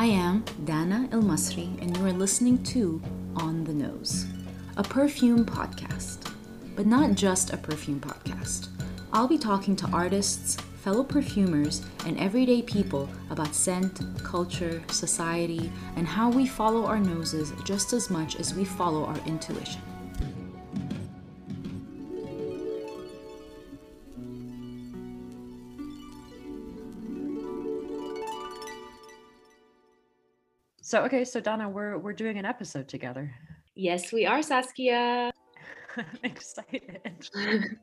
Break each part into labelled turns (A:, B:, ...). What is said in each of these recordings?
A: I am Dana El Masri, and you are listening to On the Nose, a perfume podcast. But not just a perfume podcast. I'll be talking to artists, fellow perfumers, and everyday people about scent, culture, society, and how we follow our noses just as much as we follow our intuition.
B: So okay, so Dana, we're we're doing an episode together.
A: Yes, we are, Saskia.
B: I'm excited.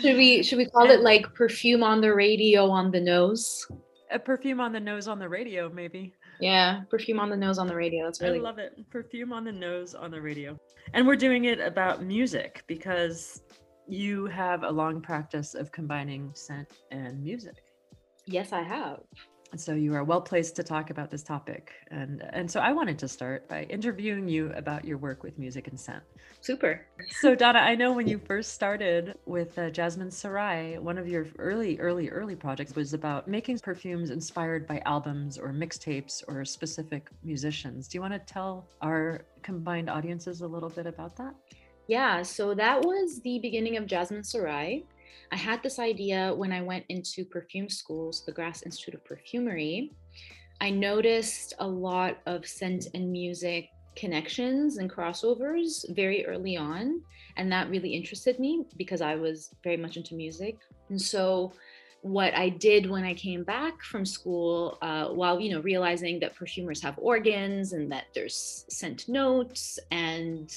A: should we should we call it like perfume on the radio on the nose?
B: A perfume on the nose on the radio, maybe.
A: Yeah, perfume on the nose on the radio. That's really
B: I love it. Perfume on the nose on the radio. And we're doing it about music because you have a long practice of combining scent and music.
A: Yes, I have
B: so you are well placed to talk about this topic. And and so i wanted to start by interviewing you about your work with music and scent.
A: Super.
B: So dana i know when you first started with uh, jazmin saraï one of your early early early projects was about making perfumes inspired by albums or mixtapes or specific musicians. Do you want to tell our combined audiences a little bit about that?
A: Yeah so that was the beginning of jazmin saraï I had this idea when I went into perfume schools, the Grasse Institute of Perfumery. I noticed a lot of scent and music connections and crossovers very early on. And that really interested me because I was very much into music. And so, what I did when I came back from school, uh, while you know realizing that perfumers have organs and that there's scent notes and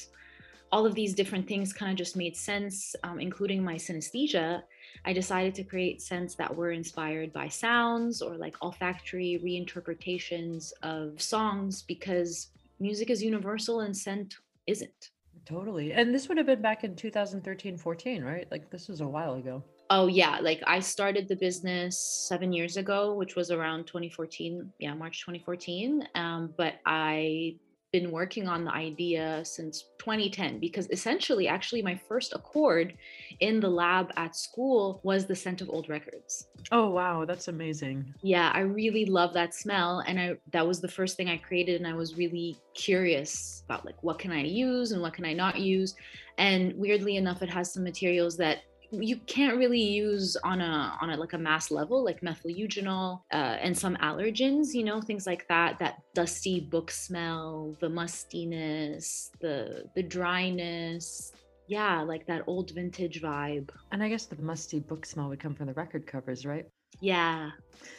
A: all of these different things kind of just made sense, um, including my synesthesia. I decided to create scents that were inspired by sounds or like olfactory reinterpretations of songs because music is universal and scent isn't.
B: Totally. And this would have been back in 2013, 14, right? Like this was a while ago.
A: Oh, yeah. Like I started the business seven years ago, which was around 2014. Yeah, March 2014. Um, but I been working on the idea since 2010 because essentially actually my first accord in the lab at school was the scent of old records.
B: Oh wow that's amazing.
A: Yeah i really love that smell and i that was the first thing i created and i was really curious about like what can i use and what can i not use? And weirdly enough it has some materials that you can't really use on a on a like a mass level like methyl eugenol uh, and some allergens you know things like that that dusty book smell the mustiness the the dryness. Yeah like that old vintage vibe.
B: And i guess the musty book smell would come from the record covers right?
A: Yeah.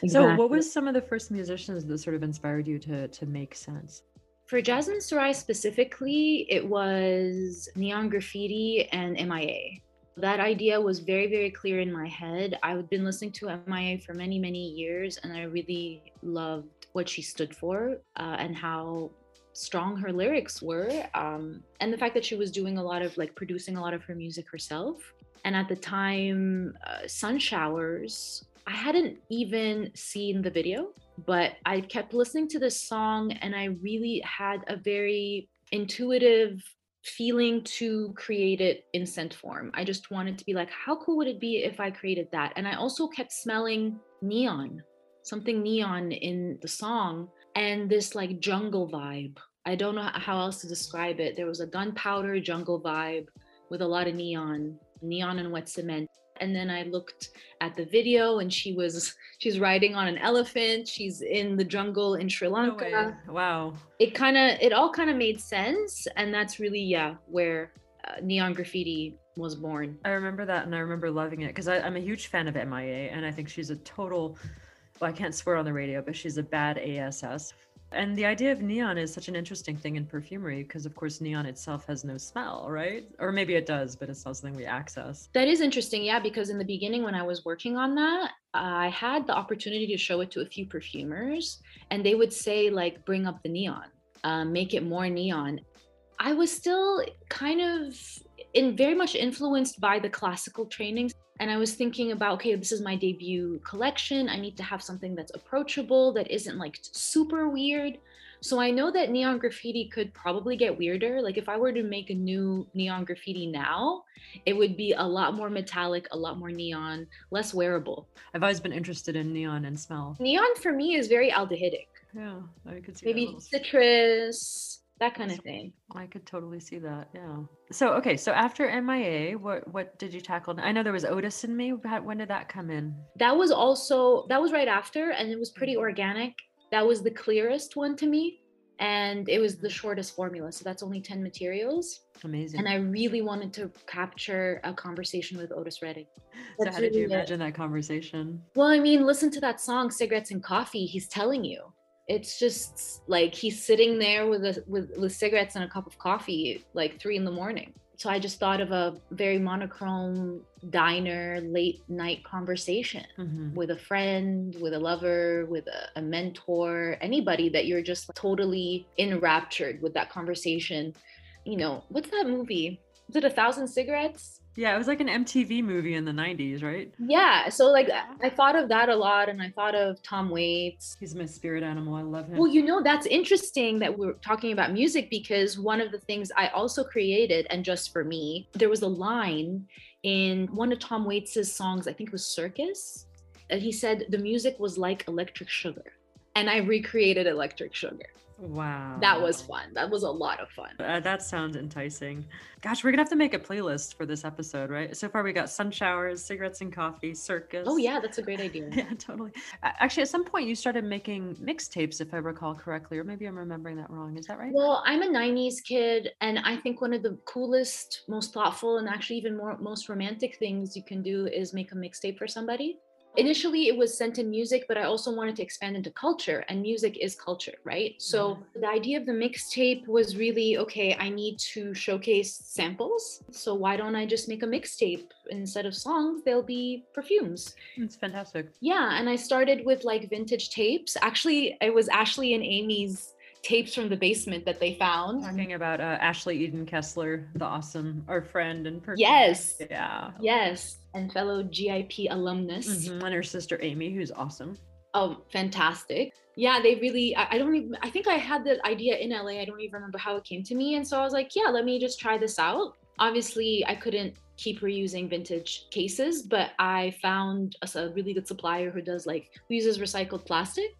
B: Exactly. so what was some of the first musicians that sort of inspired you to to make sense?
A: For Jazmin Saraï specifically, it was Neon Graffiti and MIA. That idea was very, very clear in my head. I've been listening to MIA for many, many years, and I really loved what she stood for uh, and how strong her lyrics were. Um, and the fact that she was doing a lot of like producing a lot of her music herself. And at the time, uh, Sun Showers, I hadn't even seen the video, but I kept listening to this song and I really had a very intuitive feeling to create it in scent form. I just wanted to be like, how cool would it be if I created that? And I also kept smelling neon, something neon in the song, and this like jungle vibe. I don't know how else to describe it. There was a gunpowder jungle vibe with a lot of neon, neon and wet cement and then i looked at the video and she was she's riding on an elephant. She's in the jungle in sri lanka.
B: no wow.
A: It kind of it all kind of made sense and that's really yeah where uh, neon graffiti was born.
B: I remember that and i remember loving it because i'm a huge fan of mia and i think she's a total well i can't swear on the radio but she's a bad ass and the idea of neon is such an interesting thing in perfumery because, of course, neon itself has no smell, right? Or maybe it does, but it's not something we access.
A: That is interesting, yeah, because in the beginning, when I was working on that, I had the opportunity to show it to a few perfumers, and they would say, like, bring up the neon, um, make it more neon. I was still kind of in very much influenced by the classical trainings and I was thinking about, okay, this is my debut collection. I need to have something that's approachable, that isn't like super weird. So I know that neon graffiti could probably get weirder. Like if I were to make a new neon graffiti now, it would be a lot more metallic, a lot more neon, less wearable.
B: I've always been interested in neon and smell.
A: Neon for me is very aldehydic.
B: Yeah, I could see
A: Maybe citrus, that kind of thing.
B: I could totally see that. Yeah. So okay, so after MIA, what what did you tackle? I know there was Otis in me. When did that come in?
A: That was also that was right after, and it was pretty mm-hmm. organic. That was the clearest one to me, and it was the mm-hmm. shortest formula. So that's only ten materials.
B: Amazing.
A: And I really wanted to capture a conversation with Otis Redding.
B: so how did you imagine it. that conversation?
A: Well, I mean, listen to that song, "Cigarettes and Coffee." He's telling you it's just like he's sitting there with a with, with cigarettes and a cup of coffee like three in the morning. So i just thought of a very monochrome diner late night conversation mm-hmm. with a friend with a lover with a, a, mentor anybody that you're just totally enraptured with that conversation. You know what's that movie? Is it a thousand cigarettes
B: yeah, it was like an MTV movie in the 90s, right?
A: Yeah. So like I thought of that a lot and I thought of Tom Waits.
B: He's my spirit animal. I love him.
A: Well, you know, that's interesting that we're talking about music because one of the things I also created and just for me, there was a line in one of Tom Waits's songs, I think it was Circus, And he said the music was like electric sugar. And I recreated electric sugar.
B: Wow.
A: That was fun. That was a lot of fun.
B: Uh, that sounds enticing. Gosh, we're going to have to make a playlist for this episode, right? So far, we got sun showers, cigarettes and coffee, circus.
A: Oh, yeah, that's a great idea.
B: yeah, totally. Actually, at some point, you started making mixtapes, if I recall correctly, or maybe I'm remembering that wrong. Is that right?
A: Well, I'm a 90s kid, and I think one of the coolest, most thoughtful, and actually even more most romantic things you can do is make a mixtape for somebody initially it was scent in music but i also wanted to expand into culture and music is culture right? So mm-hmm. the idea of the mixtape was really okay i need to showcase samples. So why don't i just make a mixtape? Instead of songs they'll be perfumes.
B: It's fantastic.
A: Yeah and i started with like vintage tapes. Actually it was ashley and amy's tapes from the basement that they found.
B: Talking about uh, Ashley Eden Kessler, the awesome, our friend and person.
A: Yes.
B: Yeah.
A: Yes. And fellow GIP alumnus.
B: Mm-hmm. And her sister Amy, who's awesome.
A: Oh, fantastic. Yeah, they really, I, I don't even, I think I had the idea in LA. I don't even remember how it came to me. And so I was like, yeah, let me just try this out. Obviously, I couldn't keep reusing vintage cases, but I found a, a really good supplier who does like, who uses recycled plastic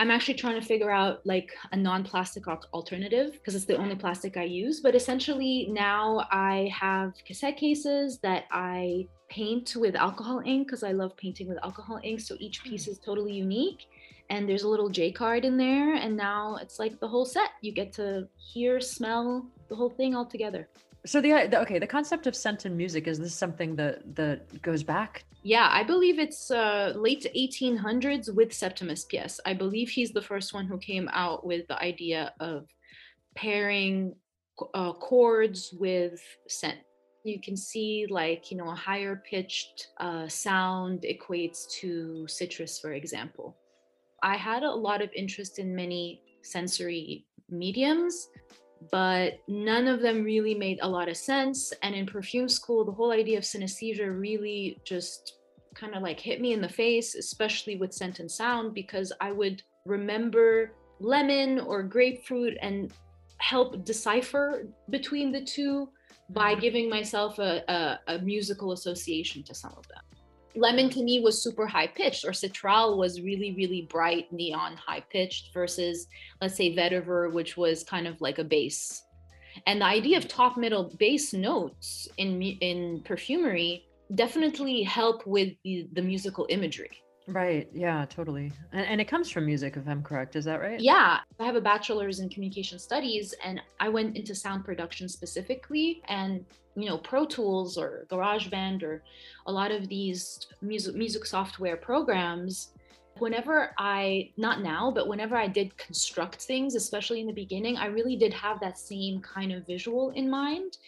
A: I'm actually trying to figure out like a non-plastic alternative because it's the only plastic I use. But essentially now I have cassette cases that I paint with alcohol ink because I love painting with alcohol ink. So each hmm. piece is totally unique. And there's a little J card in there. And now it's like the whole set. You get to hear, smell the whole thing all together.
B: So the, the okay, the concept of scent in music is this something that that goes back?
A: Yeah, I believe it's uh, late 1800s with Septimus Piesse. I believe he's the first one who came out with the idea of pairing uh, chords with scent. You can see like you know a higher pitched uh, sound equates to citrus, for example. I had a lot of interest in many sensory mediums but none of them really made a lot of sense. And in perfume school, the whole idea of synesthesia really just kind of like hit me in the face, especially with scent and sound, because I would remember lemon or grapefruit and help decipher between the two by mm-hmm. giving myself a, a, a musical association to some of them lemon to me was super high pitched or citral was really really bright neon high pitched versus let's say vetiver which was kind of like a bass and the idea of top middle bass notes in in perfumery definitely help with the, the musical imagery
B: Right. Yeah, totally. And, and, it comes from music, if I'm correct. Is that right?
A: Yeah. I have a bachelor's in communication studies and I went into sound production specifically. And, you know, Pro Tools or GarageBand or a lot of these music, music software programs, whenever I, not now, but whenever I did construct things, especially in the beginning, I really did have that same kind of visual in mind.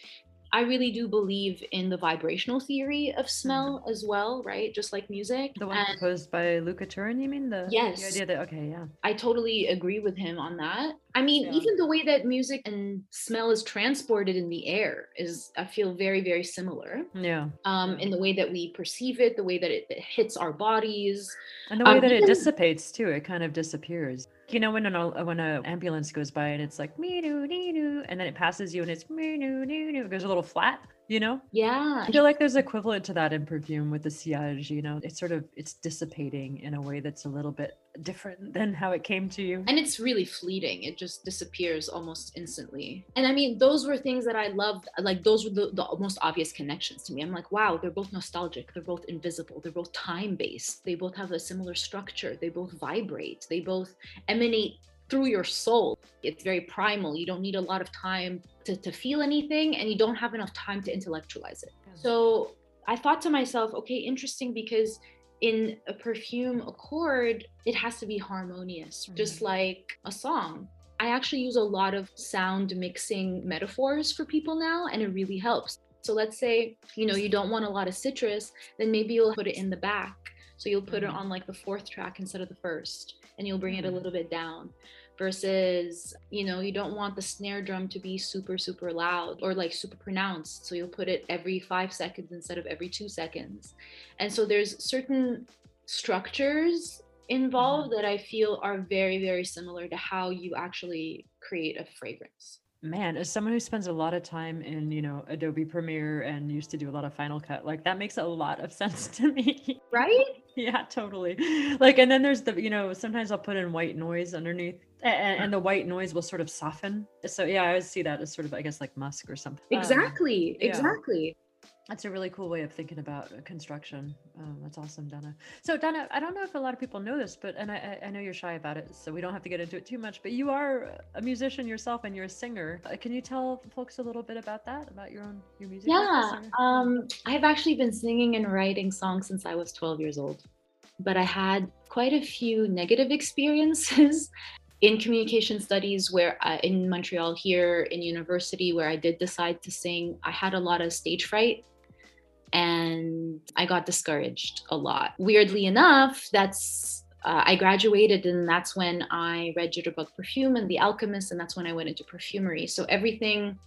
A: I really do believe in the vibrational theory of smell mm-hmm. as well, right? Just like music.
B: The one and proposed by Luca Turin, you mean? The,
A: yes.
B: The idea that, okay, yeah.
A: I totally agree with him on that. I mean,
B: Yeah.
A: even the way that music and smell is transported in the air is, I feel, very, very similar.
B: Yeah.
A: Um, in the way that we perceive it, the way that it, it hits our bodies.
B: And the way
A: Um,
B: that it dissipates too, it kind of disappears. You know, when an when an ambulance goes by and it's like me doo dee doo, and then it passes you and it's me doo doo doo, it goes a little flat. You know,
A: Yeah.
B: I feel like there's equivalent to that in perfume with the sillage. You know, it's sort of it's dissipating in a way that's a little bit different than how it came to you.
A: and it's really fleeting. It just disappears almost instantly. And i mean those were things that i loved like those were the, the most obvious connections to me. I'm like wow they're both nostalgic. They're both invisible. They're both time based they both have a similar structure. They both vibrate. They both emanate through your soul. It's very primal. You don't need a lot of time to, to feel anything and you don't have enough time to intellectualize it so I thought to myself, okay, interesting because in a perfume accord, it has to be harmonious, just like a song. I actually use a lot of sound mixing metaphors for people now, and it really helps. So let's say, you know, you don't want a lot of citrus, then maybe you'll put it in the back. So you'll put it
B: Mhm.
A: on like the fourth track instead of the first, and you'll bring it a
B: Mhm.
A: little bit down versus you know you don't want the snare drum to be super super loud or like super pronounced. So you'll put it every five seconds instead of every two seconds. And so there's certain structures involved mm-hmm. that i feel are very very similar to how you actually create a fragrance.
B: Man, as someone who spends a lot of time in, you know, Adobe Premiere and used to do a lot of Final Cut, like that makes a lot of sense to me.
A: right?
B: Yeah, totally. Like, and then there's the, you know, sometimes I'll put in white noise underneath, and, and the white noise will sort of soften. So yeah, I always see that as sort of, I guess, like musk or something. Um,
A: exactly
B: yeah.
A: exactly
B: that's a really cool way of thinking about uh, construction. Um, that's awesome, Dana. So, Dana, I don't know if a lot of people know this, but and I, I I know you're shy about it, so we don't have to get into it too much. But you are a musician yourself, and you're a singer. Uh, can you tell folks a little bit about that, about your own your music?
A: yeah um i've actually been singing and writing songs since i was 12 years old but i had quite a few negative experiences in communication studies where I, in montreal here in university where i did decide to sing i had a lot of stage fright and i got discouraged a lot weirdly enough that's uh, I graduated, and that's when I read Jitterbug Perfume and The Alchemist, and that's when I went into perfumery. So everything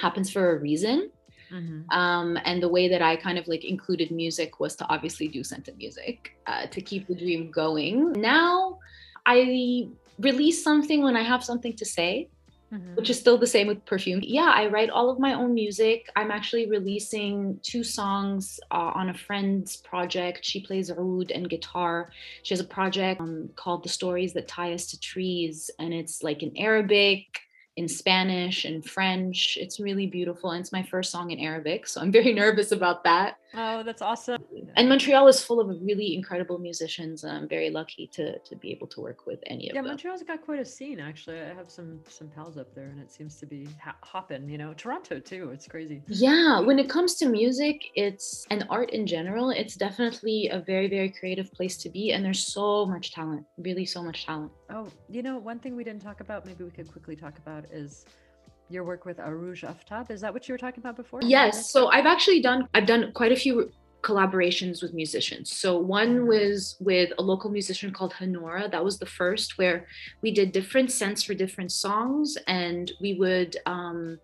A: happens for a reason
B: Mhm.
A: um, and the way that I kind of like included music was to obviously do scented music uh, to keep the dream going. Now I release something when I have something to say,
B: Mhm.
A: which is still the same with perfume. Yeah, I write all of my own music. I'm actually releasing two songs uh, on a friend's project. She plays oud and guitar. She has a project um, called The Stories That Tie Us to Trees, and it's like in Arabic, in Spanish, and French. It's really beautiful, and it's my first song in Arabic, so I'm very nervous about that.
B: Oh, that's awesome.
A: And Montreal is full of really incredible musicians, and I'm very lucky to to be able to work with any of
B: Yeah,
A: them.
B: Yeah, Montreal's got quite a scene actually. I have some some pals up there, and it seems to be ha- hopping. You know, Toronto too. It's crazy.
A: Yeah, when it comes to music, it's and art in general, it's definitely a very, very creative place to be. And there's so much talent, really so much talent.
B: Oh, you know, one thing we didn't talk about, maybe we could quickly talk about is your work with Arooj Aftab. Is that what you were talking about before?
A: Yes. So I've actually done I've done quite a few collaborations with musicians. So one was with a local musician called Honora. That was the first where we did different scents for different songs, and we would um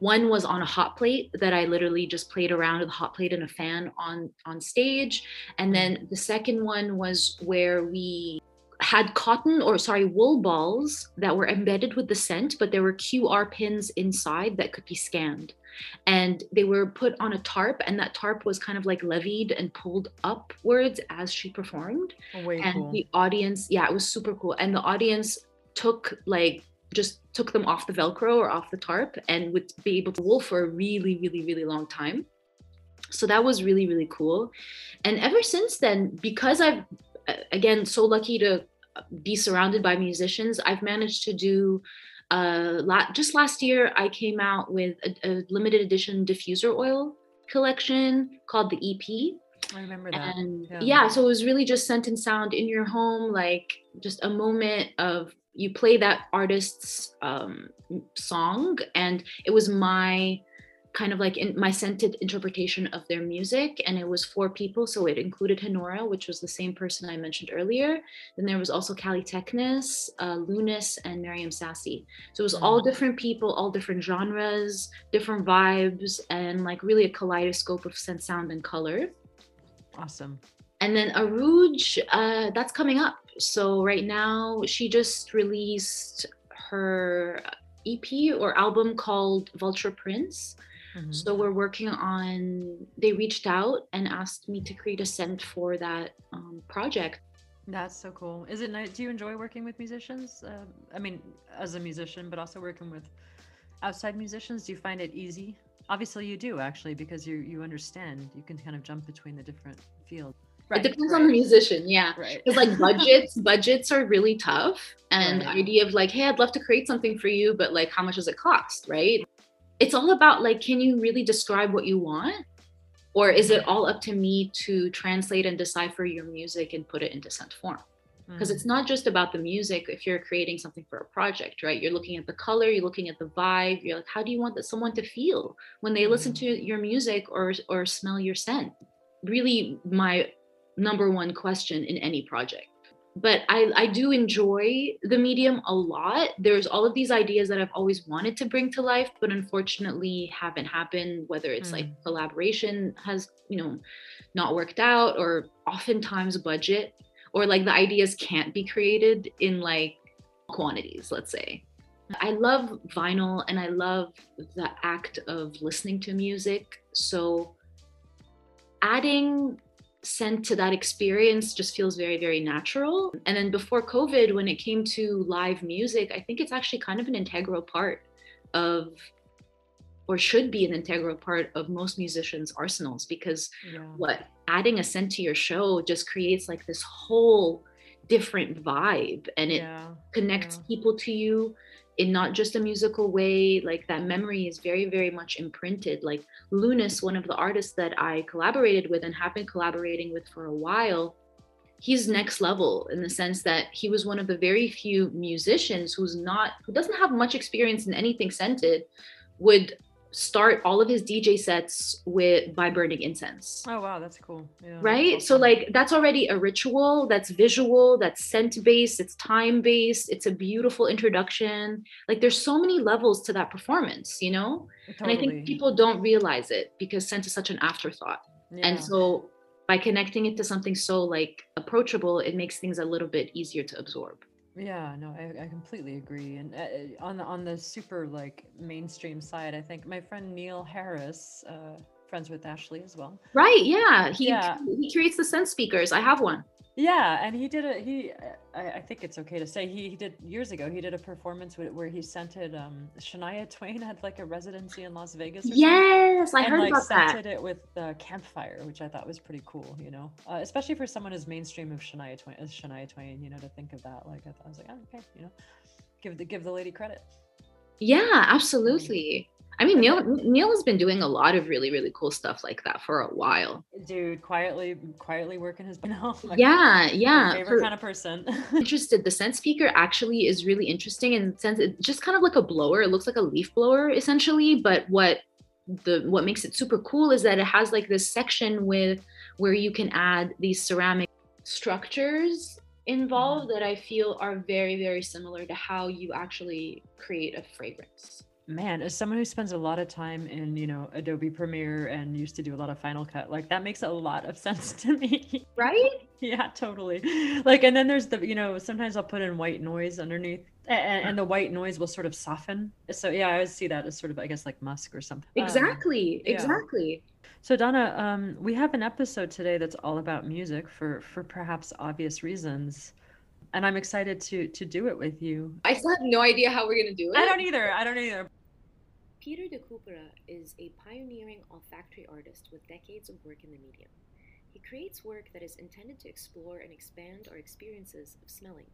A: one was on a hot plate that I literally just played around with a hot plate and a fan on on stage. And then the second one was where we had cotton or sorry wool balls that were embedded with the scent but there were qr pins inside that could be scanned. And they were put on a tarp and that tarp was kind of like levied and pulled upwards as she performed.
B: Oh, way
A: and
B: cool.
A: the audience yeah it was super cool. And the audience took like just took them off the velcro or off the tarp and would be able to wool for a really really really long time. So that was really really cool. And ever since then because i've again so lucky to be surrounded by musicians i've managed to do uh la- just last year i came out with a, a limited edition diffuser oil collection called the ep
B: I remember that.
A: and
B: yeah.
A: yeah. so it was really just scent and sound in your home like just a moment of you play that artist's um, song and it was my kind of like in my scented interpretation of their music and it was four people so it included Honora which was the same person I mentioned earlier then there was also Callie Technis, uh, Lunice and Meryem Saci so it was all
B: Mm-hmm.
A: different people all different genres different vibes and like really a kaleidoscope of sense sound and color
B: Awesome.
A: and then Arooj, uh, that's coming up. So right now, she just released her EP or album called Vulture Prince.
B: Mhm.
A: So we're working on. They reached out and asked me to create a scent for that um, project.
B: That's so cool. Is it nice? Do you enjoy working with musicians? Uh, I mean, as a musician, but also working with outside musicians. Do you find it easy? Obviously, you do actually, because you you understand. You can kind of jump between the different fields.
A: Right, it depends on the musician, yeah.
B: Right.
A: Because like budgets, budgets are really tough, and the idea of like, hey, I'd love to create something for you, but like, how much does it cost, right? It's all about like, can you really describe what you want, or is it all up to me to translate and decipher your music and put it into scent form? Because it's mm. not just about the music. If you're creating something for a project, right? You're looking at the color, you're looking at the vibe. You're like, how do you want that someone to feel when they listen mm. to your music or or smell your scent? Really, my number one question in any project. But I, I do enjoy the medium a lot. There's all of these ideas that I've always wanted to bring to life, but unfortunately haven't happened, whether it's like
B: Mm.
A: collaboration has, you know, not worked out or oftentimes budget or like the ideas can't be created in like quantities, let's say. I love vinyl and I love the act of listening to music. So adding scent to that experience just feels very, very natural. And then before COVID, when it came to live music, I think it's actually kind of an integral part of, or should be an integral part of most musicians' arsenals because
B: Yeah.
A: what adding a scent to your show just creates like this whole different vibe and it
B: yeah.
A: connects
B: yeah.
A: people to you in not just a musical way like that memory is very very much imprinted. Like lunice one of the artists that i collaborated with and have been collaborating with for a while he's next level in the sense that he was one of the very few musicians who's not who doesn't have much experience in anything scented would start all of his dj sets with by burning incense.
B: Oh wow, that's cool. Yeah. that's
A: right? so like that's already a ritual that's visual that's scent based it's time based it's a beautiful introduction. Like there's so many levels to that performance you know? And i think people don't realize it because scent is such an afterthought.
B: Yeah.
A: and so by connecting it to something so like approachable it makes things a little bit easier to absorb
B: Yeah, no, I, I completely agree. And uh, on the on the super like mainstream side, I think my friend Neil Harris, uh, friends with Ashley as well.
A: right yeah he
B: Yeah.
A: he creates the scent speakers i have one
B: Yeah, and he did a he. I, I think it's okay to say he, he did years ago. He did a performance with, where he scented um Shania Twain had like a residency in Las Vegas. Something,
A: yes i
B: and
A: heard
B: like
A: about that
B: scented it with uh, campfire, which I thought was pretty cool. You know, uh, especially for someone as mainstream of Shania Twain as Shania Twain. You know, to think of that, like I, thought, I was like, oh, okay, you know, give the give the lady credit.
A: Yeah, absolutely. I mean, Neil Neil has been doing a lot of really really cool stuff like that for a while.
B: Dude, quietly quietly working his. No, my
A: Yeah, yeah.
B: favorite
A: for-
B: kind of person.
A: interested. The scent speaker actually is really interesting in the sense it's just kind of like a blower. It looks like a leaf blower essentially, but what the what makes it super cool is that it has like this section with where you can add these ceramic structures involved mm-hmm. that I feel are very very similar to how you actually create a fragrance.
B: Man, as someone who spends a lot of time in, you know, Adobe Premiere and used to do a lot of Final Cut, like that makes a lot of sense to me.
A: Right?
B: yeah, totally. Like, and then there's the, you know, sometimes I'll put in white noise underneath, and, and the white noise will sort of soften. So yeah, I always see that as sort of, I guess, like musk or something. Um,
A: Exactly.
B: yeah.
A: Exactly.
B: so Dana, um, we have an episode today that's all about music for for perhaps obvious reasons, and I'm excited to to do it with you.
A: I still have no idea how we're gonna do it.
B: I don't either. I don't either.
C: Peter de Cupere is a pioneering olfactory artist with decades of work in the medium. He creates work that is intended to explore and expand our experiences of smelling.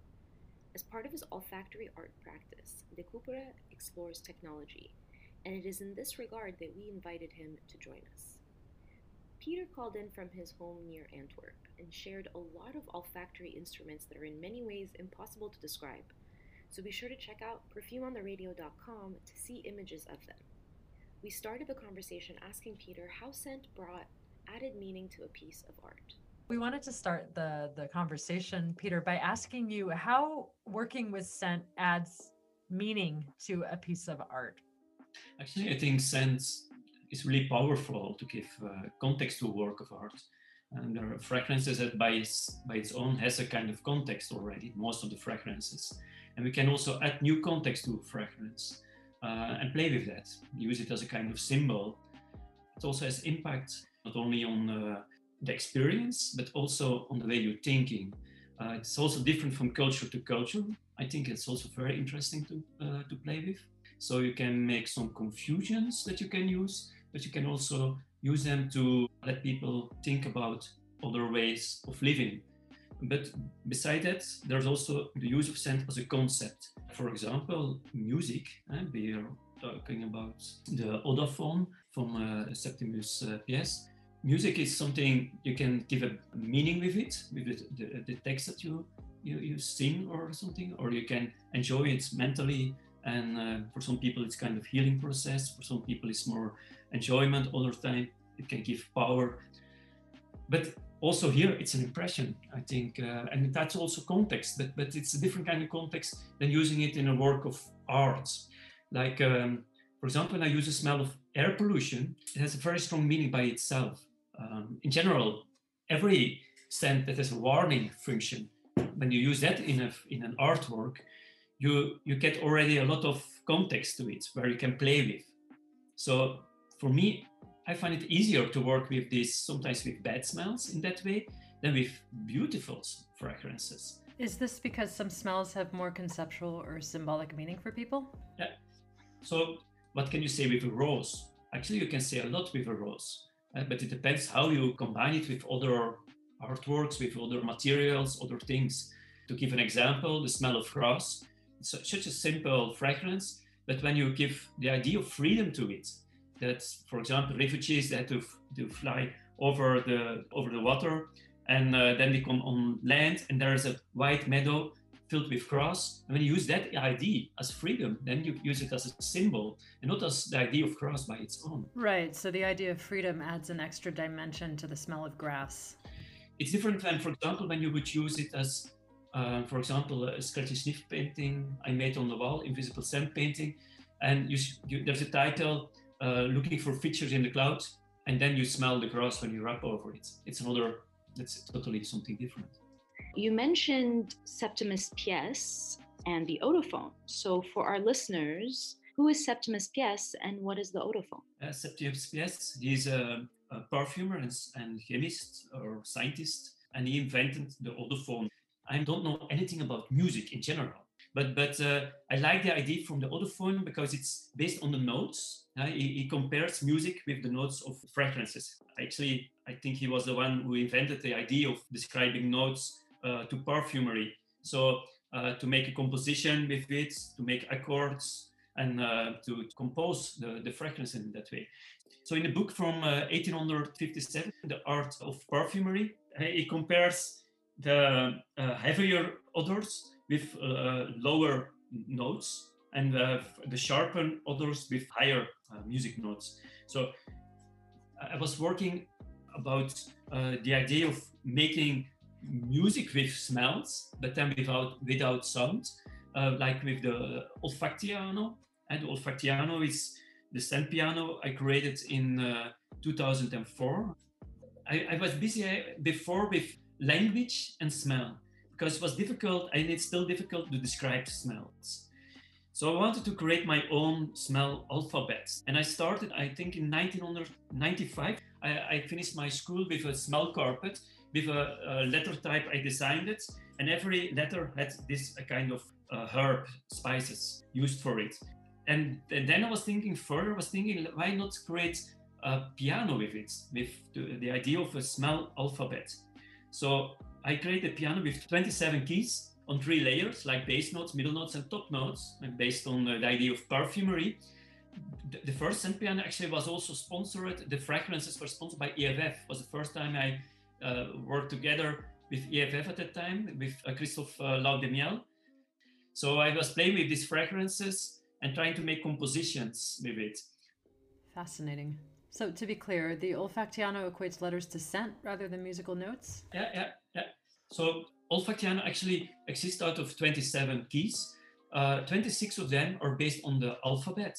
C: As part of his olfactory art practice, de Cupera explores technology, and it is in this regard that we invited him to join us. Peter called in from his home near Antwerp and shared a lot of olfactory instruments that are in many ways impossible to describe so be sure to check out perfumeontheradio.com to see images of them. we started the conversation asking Peter how scent brought added meaning to a piece of art.
B: We wanted to start the the conversation, Peter, by asking you how working with scent adds meaning to a piece of art.
D: Actually, I think scent is really powerful to give uh, context to a work of art. And there are fragrances that by its, by its own has a kind of context already, most of the fragrances. And we can also add new context to fragments uh, and play with that, use it as a kind of symbol. It also has impact not only on uh, the experience, but also on the way you're thinking. Uh, it's also different from culture to culture. I think it's also very interesting to, uh, to play with. So you can make some confusions that you can use, but you can also use them to let people think about other ways of living. But beside that, there's also the use of scent as a concept. For example, music. Eh? We are talking about the odophone from uh, Septimus uh, music is something you can give a meaning with it, with the, the, the text that you, you, you sing or something, or you can enjoy it mentally. And uh, for some people, it's kind of healing process. For some people, it's more enjoyment. Other time, it can give power. But also here, it's an impression, I think, uh, and that's also context. But but it's a different kind of context than using it in a work of art. Like, um, for example, when I use the smell of air pollution, it has a very strong meaning by itself um, in general, every scent that has a warning function, when you use that in, a, in an artwork, you, you get already a lot of context to it where you can play with. So for me, I find it easier to work with this sometimes with bad smells in that way than with beautiful fragrances.
B: Is this because some smells have more conceptual or symbolic meaning for people?
D: Yeah. So, what can you say with a rose? Actually, you can say a lot with a rose. Uh, but it depends how you combine it with other artworks, with other materials, other things. To give an example, the smell of grass. It's such a simple fragrance, but when you give the idea of freedom to it, that, for example, refugees had to, to fly over the over the water, and uh, then they come on land, and there is a white meadow filled with grass. And when you use that idea as freedom, then you use it as a symbol and not as the idea of grass by its own.
B: Right. So the idea of freedom adds an extra dimension to the smell of grass.
D: It's different than, for example, when you would use it as, uh, for example, a scratchy sniff painting I made on the wall, invisible scent painting, and you, you, there's a title uh, looking for features in the clouds, and then you smell the grass when you wrap over it. It's another. That's totally something different.
A: You mentioned Septimus Piesse and the odophone. So, for our listeners, who is Septimus Piesse and what is the odophone?
D: Uh, Septimus Piesse, he's a, a perfumer and, and, chemist or scientist, and he invented the odophone. I don't know anything about music in general, but but uh, I like the idea from the odophone because it's based on the notes. Uh, he, he, compares music with the notes of fragrances. Actually, I think he was the one who invented the idea of describing notes uh, to perfumery. So uh, to make a composition with it, to make accords, and uh, to compose the, the fragrance in that way. So in the book from 1857, The Art of Perfumery, he compares the heavier odors with lower notes and uh, the sharpen others with higher uh, music notes. So I was working about uh, the idea of making music with smells, but then without without sound, uh, like with the olfactiano. And olfactiano is the scent piano I created in uh, 2004. I, I, was busy uh, before with language and smell because it was difficult and it's still difficult to describe smells. So I wanted to create my own smell alphabet. And I started, I think, in 1995. I, I finished my school with a smell carpet with a, a, letter type I designed it, and every letter had this kind of uh, herb spices used for it. And, and, then I was thinking further. I was thinking, why not create a piano with it, with the, the idea of a smell alphabet? So I created a piano with 27 keys on three layers, like bass notes, middle notes, and top notes, and based on uh, the idea of perfumery. The, first scent piano actually was also sponsored. The fragrances were sponsored by IFF. It was the first time I uh, worked together with IFF at that time, with uh, Christophe uh, Laudamiel. So I was playing with these fragrances and trying to make compositions with it.
B: Fascinating. So to be clear, the olfactiano equates letters to scent rather than musical notes?
D: Yeah, yeah, yeah. So olfactiano actually exists out of 27 keys. Uh, 26 of them are based on the alphabet,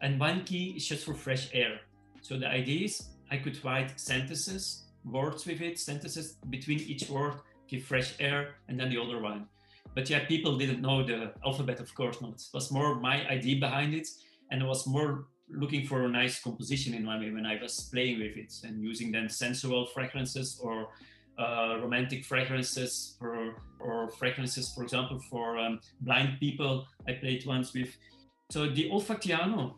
D: and one key is just for fresh air. So the idea is I could write sentences, words with it, sentences between each word, give fresh air, and then the other one. But yeah, people didn't know the alphabet, of course not. It was more my idea behind it, and it was more looking for a nice composition in one way when I was playing with it and using then sensual fragrances or uh, romantic fragrances or, or fragrances, for example, for um, blind people. I played once with. So the olfactiano,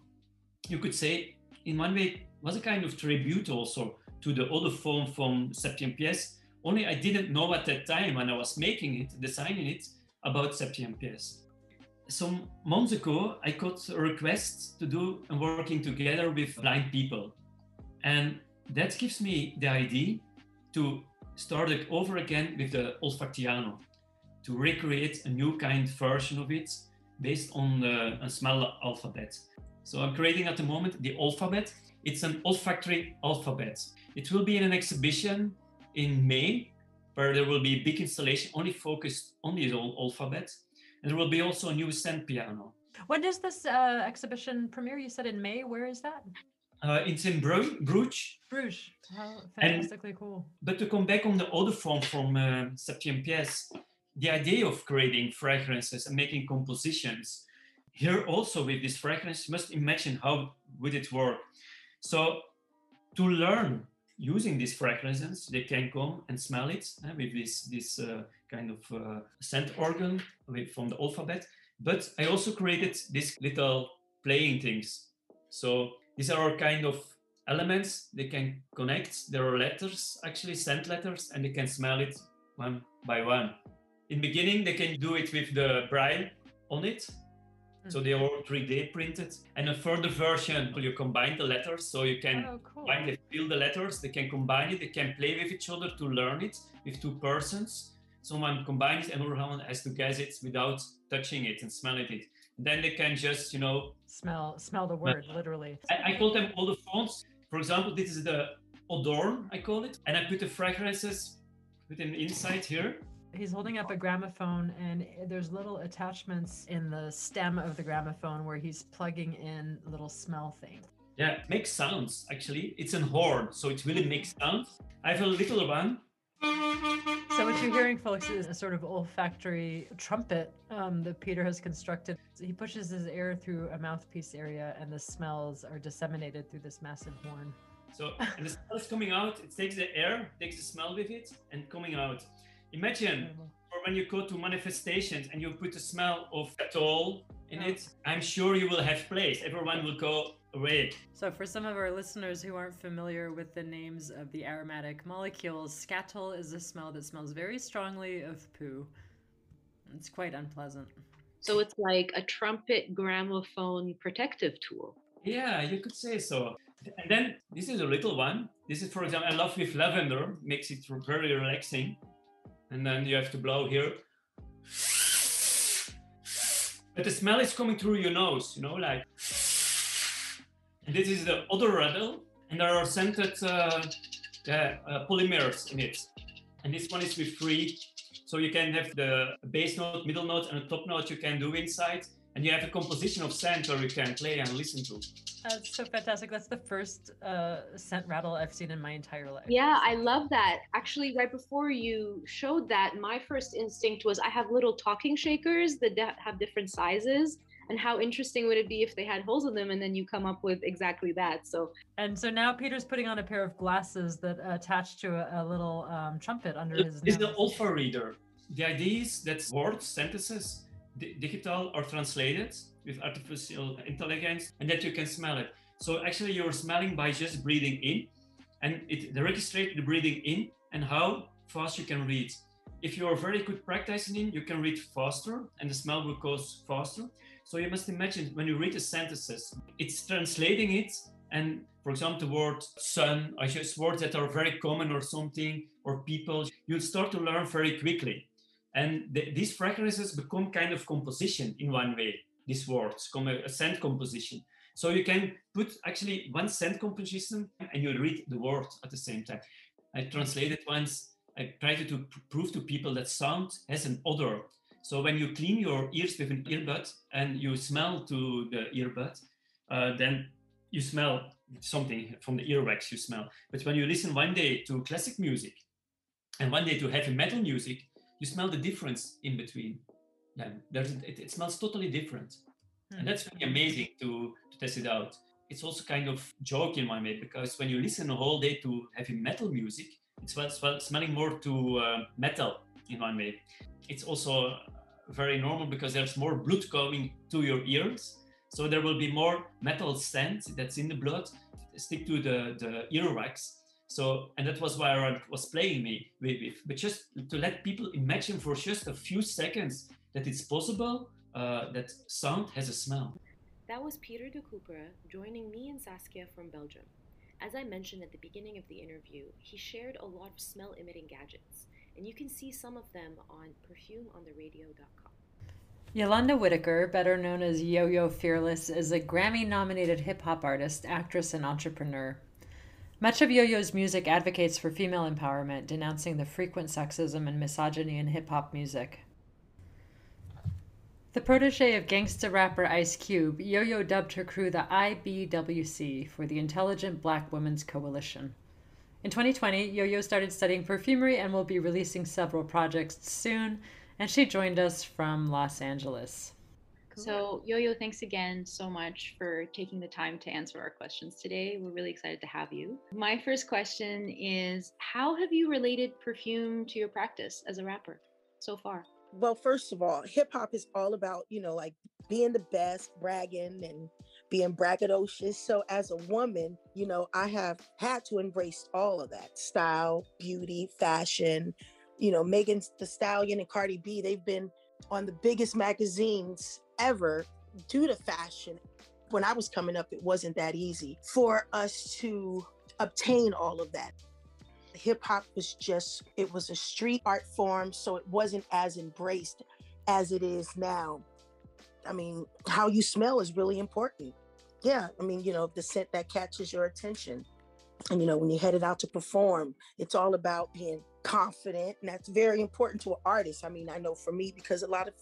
D: you could say, in one way, was a kind of tribute also to the other form from Septimus Piesse. Only I didn't know at that time when I was making it, designing it, about Septimus Piesse. Some months ago, I got a request to do a working together with blind people. And that gives me the idea to start it over again with the olfactiano, to recreate a new kind version of it based on the, a smell alphabet. So I'm creating at the moment the alphabet. It's an olfactory alphabet. It will be in an exhibition in May where there will be a big installation only focused on the alphabet. There will be also a new scent piano.
B: When does this uh, exhibition premiere? You said in May. Where is that?
D: Uh, it's in Bru- Bruges.
B: Bruges. How fantastically and, cool.
D: But to come back on the other form from uh, Septimus Piesse, the idea of creating fragrances and making compositions, here also with this fragrance, you must imagine how would it work. So to learn using these fragrances, they can come and smell it uh, with this this uh, kind of uh, scent organ with, from the alphabet. But I also created these little playing things. So these are kind of elements they can connect. There are letters, actually scent letters, and they can smell it one by one. In beginning, they can do it with the braille on it. Mm. So they are 3D printed. And a further version, you combine the letters so you can oh, cool. they feel the letters, they can combine it, they can play with each other to learn it with two persons. Someone combines it and another one has to guess it without touching it and smelling it. And then they can just, you know,
B: smell smell the word literally.
D: I, I call them all the fonts. For example, this is the Odorn, I call it, and I put the fragrances within inside here.
B: He's holding up a gramophone, and there's little attachments in the stem of the gramophone where he's plugging in little smell things.
D: Yeah, it makes sounds actually. It's a horn, so it really makes sounds. I have a little one.
B: So what you're hearing, folks, is a sort of olfactory trumpet um, that Peter has constructed. He pushes his air through a mouthpiece area, and the smells are disseminated through this massive horn.
D: So, and the smell is coming out. It takes the air, takes the smell with it, and coming out. Imagine, or when you go to manifestations and you put the smell of all in oh. it, I'm sure you will have place. Everyone will go away.
B: So, for some of our listeners who aren't familiar with the names of the aromatic molecules, skatole is a smell that smells very strongly of poo. It's quite unpleasant.
A: So, it's like a trumpet gramophone protective tool.
D: Yeah, you could say so. And then this is a little one. This is, for example, I love with lavender, makes it very relaxing. And then you have to blow here. But the smell is coming through your nose, you know, like. And this is the rattle, and there are scented uh, uh, polymers in it. And this one is with three, so you can have the bass note, middle note, and the top note you can do inside and you have a composition of scent where you can play and listen to.
B: That's so fantastic. That's the first uh, scent rattle I've seen in my entire life.
A: Yeah, I love that. Actually, right before you showed that, my first instinct was I have little talking shakers that have different sizes. And how interesting would it be if they had holes in them and then you come up with exactly that? So,
B: and so now Peter's putting on a pair of glasses that attach to a, a little um, trumpet under his.
D: It's the Olfa reader. The idea is that words, sentences, digital or translated with artificial intelligence and that you can smell it. So actually you're smelling by just breathing in and it registers the breathing in and how fast you can read. If you are very good practicing, you can read faster and the smell will go faster. So you must imagine when you read the sentences, it's translating it and for example, the word sun, I just words that are very common or something, or people, you start to learn very quickly. And the, these fragrances become kind of composition in one way. These words come a, a scent composition. So you can put actually one scent composition and you read the word at the same time. I translated once, I tried to prove to people that sound has an odor. So when you clean your ears with an earbud and you smell to the earbud, uh, then you smell something from the earwax you smell. But when you listen one day to classic music and one day to heavy metal music, you smell the difference in between them. There's, it, it smells totally different. Hmm. And that's really amazing to, to test it out. It's also kind of joke in my way because when you listen a whole day to heavy metal music, it's well, smelling more to uh, metal in my way. It's also very normal because there's more blood coming to your ears. So there will be more metal scent that's in the blood stick to the, the earwax. So, and that was why I was playing me with, but just to let people imagine for just a few seconds that it's possible uh, that sound has a smell.
C: That was Peter de Cupere joining me and Saskia from Belgium. As I mentioned at the beginning of the interview, he shared a lot of smell emitting gadgets, and you can see some of them on perfumeontheradio.com.
B: Yolanda Whitaker, better known as Yo Yo Fearless, is a Grammy nominated hip hop artist, actress, and entrepreneur. Much of Yo Yo's music advocates for female empowerment, denouncing the frequent sexism and misogyny in hip hop music. The protege of gangsta rapper Ice Cube, Yo Yo dubbed her crew the IBWC for the Intelligent Black Women's Coalition. In 2020, Yo Yo started studying perfumery and will be releasing several projects soon, and she joined us from Los Angeles.
A: So, Yo Yo, thanks again so much for taking the time to answer our questions today. We're really excited to have you. My first question is How have you related perfume to your practice as a rapper so far?
E: well, first of all, hip hop is all about, you know, like being the best, bragging and being braggadocious. So as a woman, you know, I have had to embrace all of that style, beauty, fashion. You know, Megan Thee Stallion and Cardi B, they've been on the biggest magazines ever due to fashion. When I was coming up, it wasn't that easy for us to obtain all of that hip hop was just, it was a street art form. So it wasn't as embraced as it is now. I mean, how you smell is really important. Yeah. I mean, you know, the scent that catches your attention. And, you know, when you're headed out to perform, it's all about being confident. And that's very important to an artist. I mean, I know for me, because a lot of,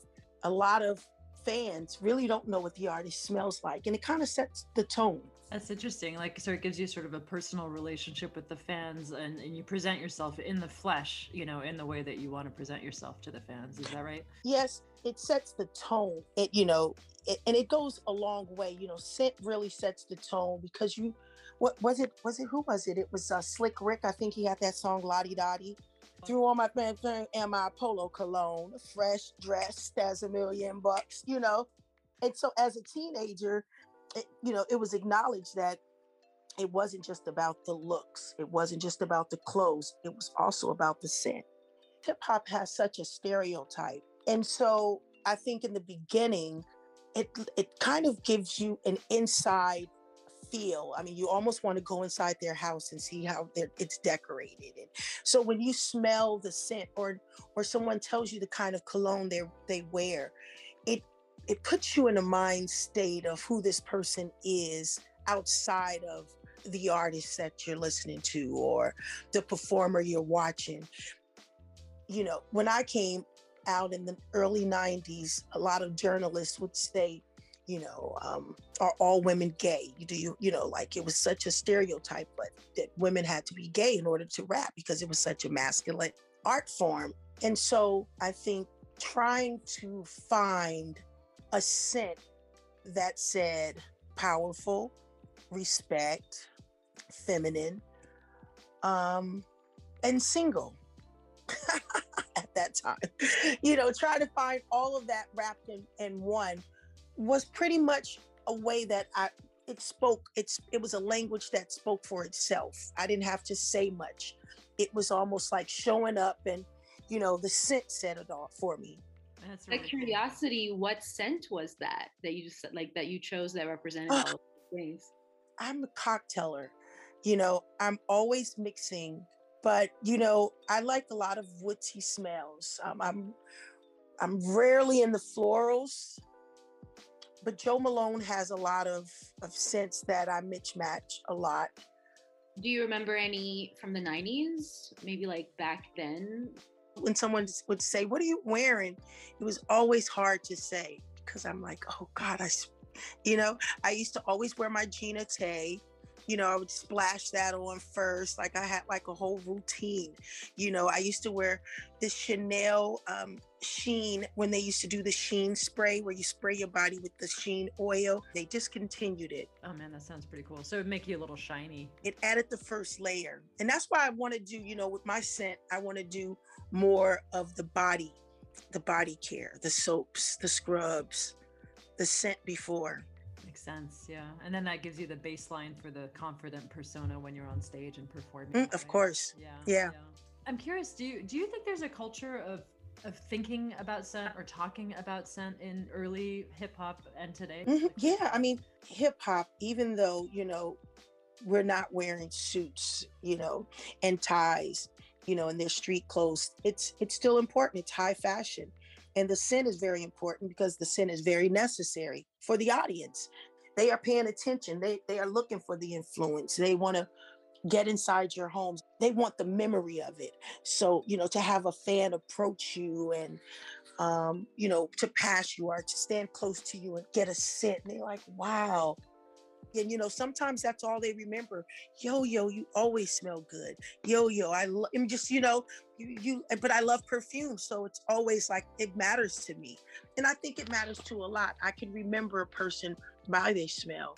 E: a lot of fans really don't know what the artist smells like. And it kind of sets the tone.
B: That's interesting. Like, so it gives you sort of a personal relationship with the fans and, and you present yourself in the flesh, you know, in the way that you want to present yourself to the fans. Is that right?
E: Yes. It sets the tone. It, you know, it, and it goes a long way. You know, scent really sets the tone because you, what was it? Was it, who was it? It was uh, Slick Rick. I think he had that song, La Di Da Di. Threw on my pants and my polo cologne, fresh dressed as a million bucks, you know. And so as a teenager, it, you know, it was acknowledged that it wasn't just about the looks, it wasn't just about the clothes, it was also about the scent. Hip hop has such a stereotype. And so I think in the beginning, it it kind of gives you an inside feel. I mean, you almost want to go inside their house and see how it's decorated. And so when you smell the scent, or or someone tells you the kind of cologne they they wear, it it puts you in a mind state of who this person is outside of the artist that you're listening to or the performer you're watching. You know, when I came out in the early 90s, a lot of journalists would say, you know, um, are all women gay? Do you, you know, like it was such a stereotype, but that women had to be gay in order to rap because it was such a masculine art form. And so I think trying to find a scent that said powerful, respect, feminine, um, and single at that time. You know, trying to find all of that wrapped in, in one was pretty much a way that I it spoke it's it was a language that spoke for itself. I didn't have to say much. It was almost like showing up and you know the scent said it all for me.
A: That's really curiosity, cool. what scent was that that you just like that you chose that represented all of things?
E: I'm a cocktailer. You know, I'm always mixing, but you know, I like a lot of woodsy smells. Um, I'm I'm rarely in the florals, but Jo Malone has a lot of of scents that I mismatch a lot.
A: Do you remember any from the 90s? Maybe like back then?
E: When someone would say, What are you wearing? It was always hard to say because I'm like, Oh God, I, you know, I used to always wear my Gina Tay you know, I would splash that on first. Like I had like a whole routine. You know, I used to wear this Chanel um, Sheen when they used to do the Sheen spray where you spray your body with the Sheen oil. They discontinued it.
B: Oh man, that sounds pretty cool. So it make you a little shiny.
E: It added the first layer. And that's why I want to do, you know, with my scent, I want to do more of the body, the body care, the soaps, the scrubs, the scent before
B: sense. Yeah. And then that gives you the baseline for the confident persona when you're on stage and performing.
E: Mm, of course.
B: Yeah,
E: yeah. Yeah.
B: I'm curious, do you do you think there's a culture of of thinking about scent or talking about scent in early hip hop and today?
E: Mm-hmm. Yeah, I mean, hip hop, even though, you know, we're not wearing suits, you know, and ties, you know, and their street clothes, it's it's still important. It's high fashion. And the scent is very important because the scent is very necessary for the audience they are paying attention. They they are looking for the influence. They want to get inside your homes. They want the memory of it. So, you know, to have a fan approach you and um, you know, to pass you or to stand close to you and get a scent. And they're like, wow, and you know, sometimes that's all they remember. Yo, yo, you always smell good. Yo, yo, I love just, you know, you, you, but I love perfume. So it's always like it matters to me. And I think it matters to a lot. I can remember a person by their smell.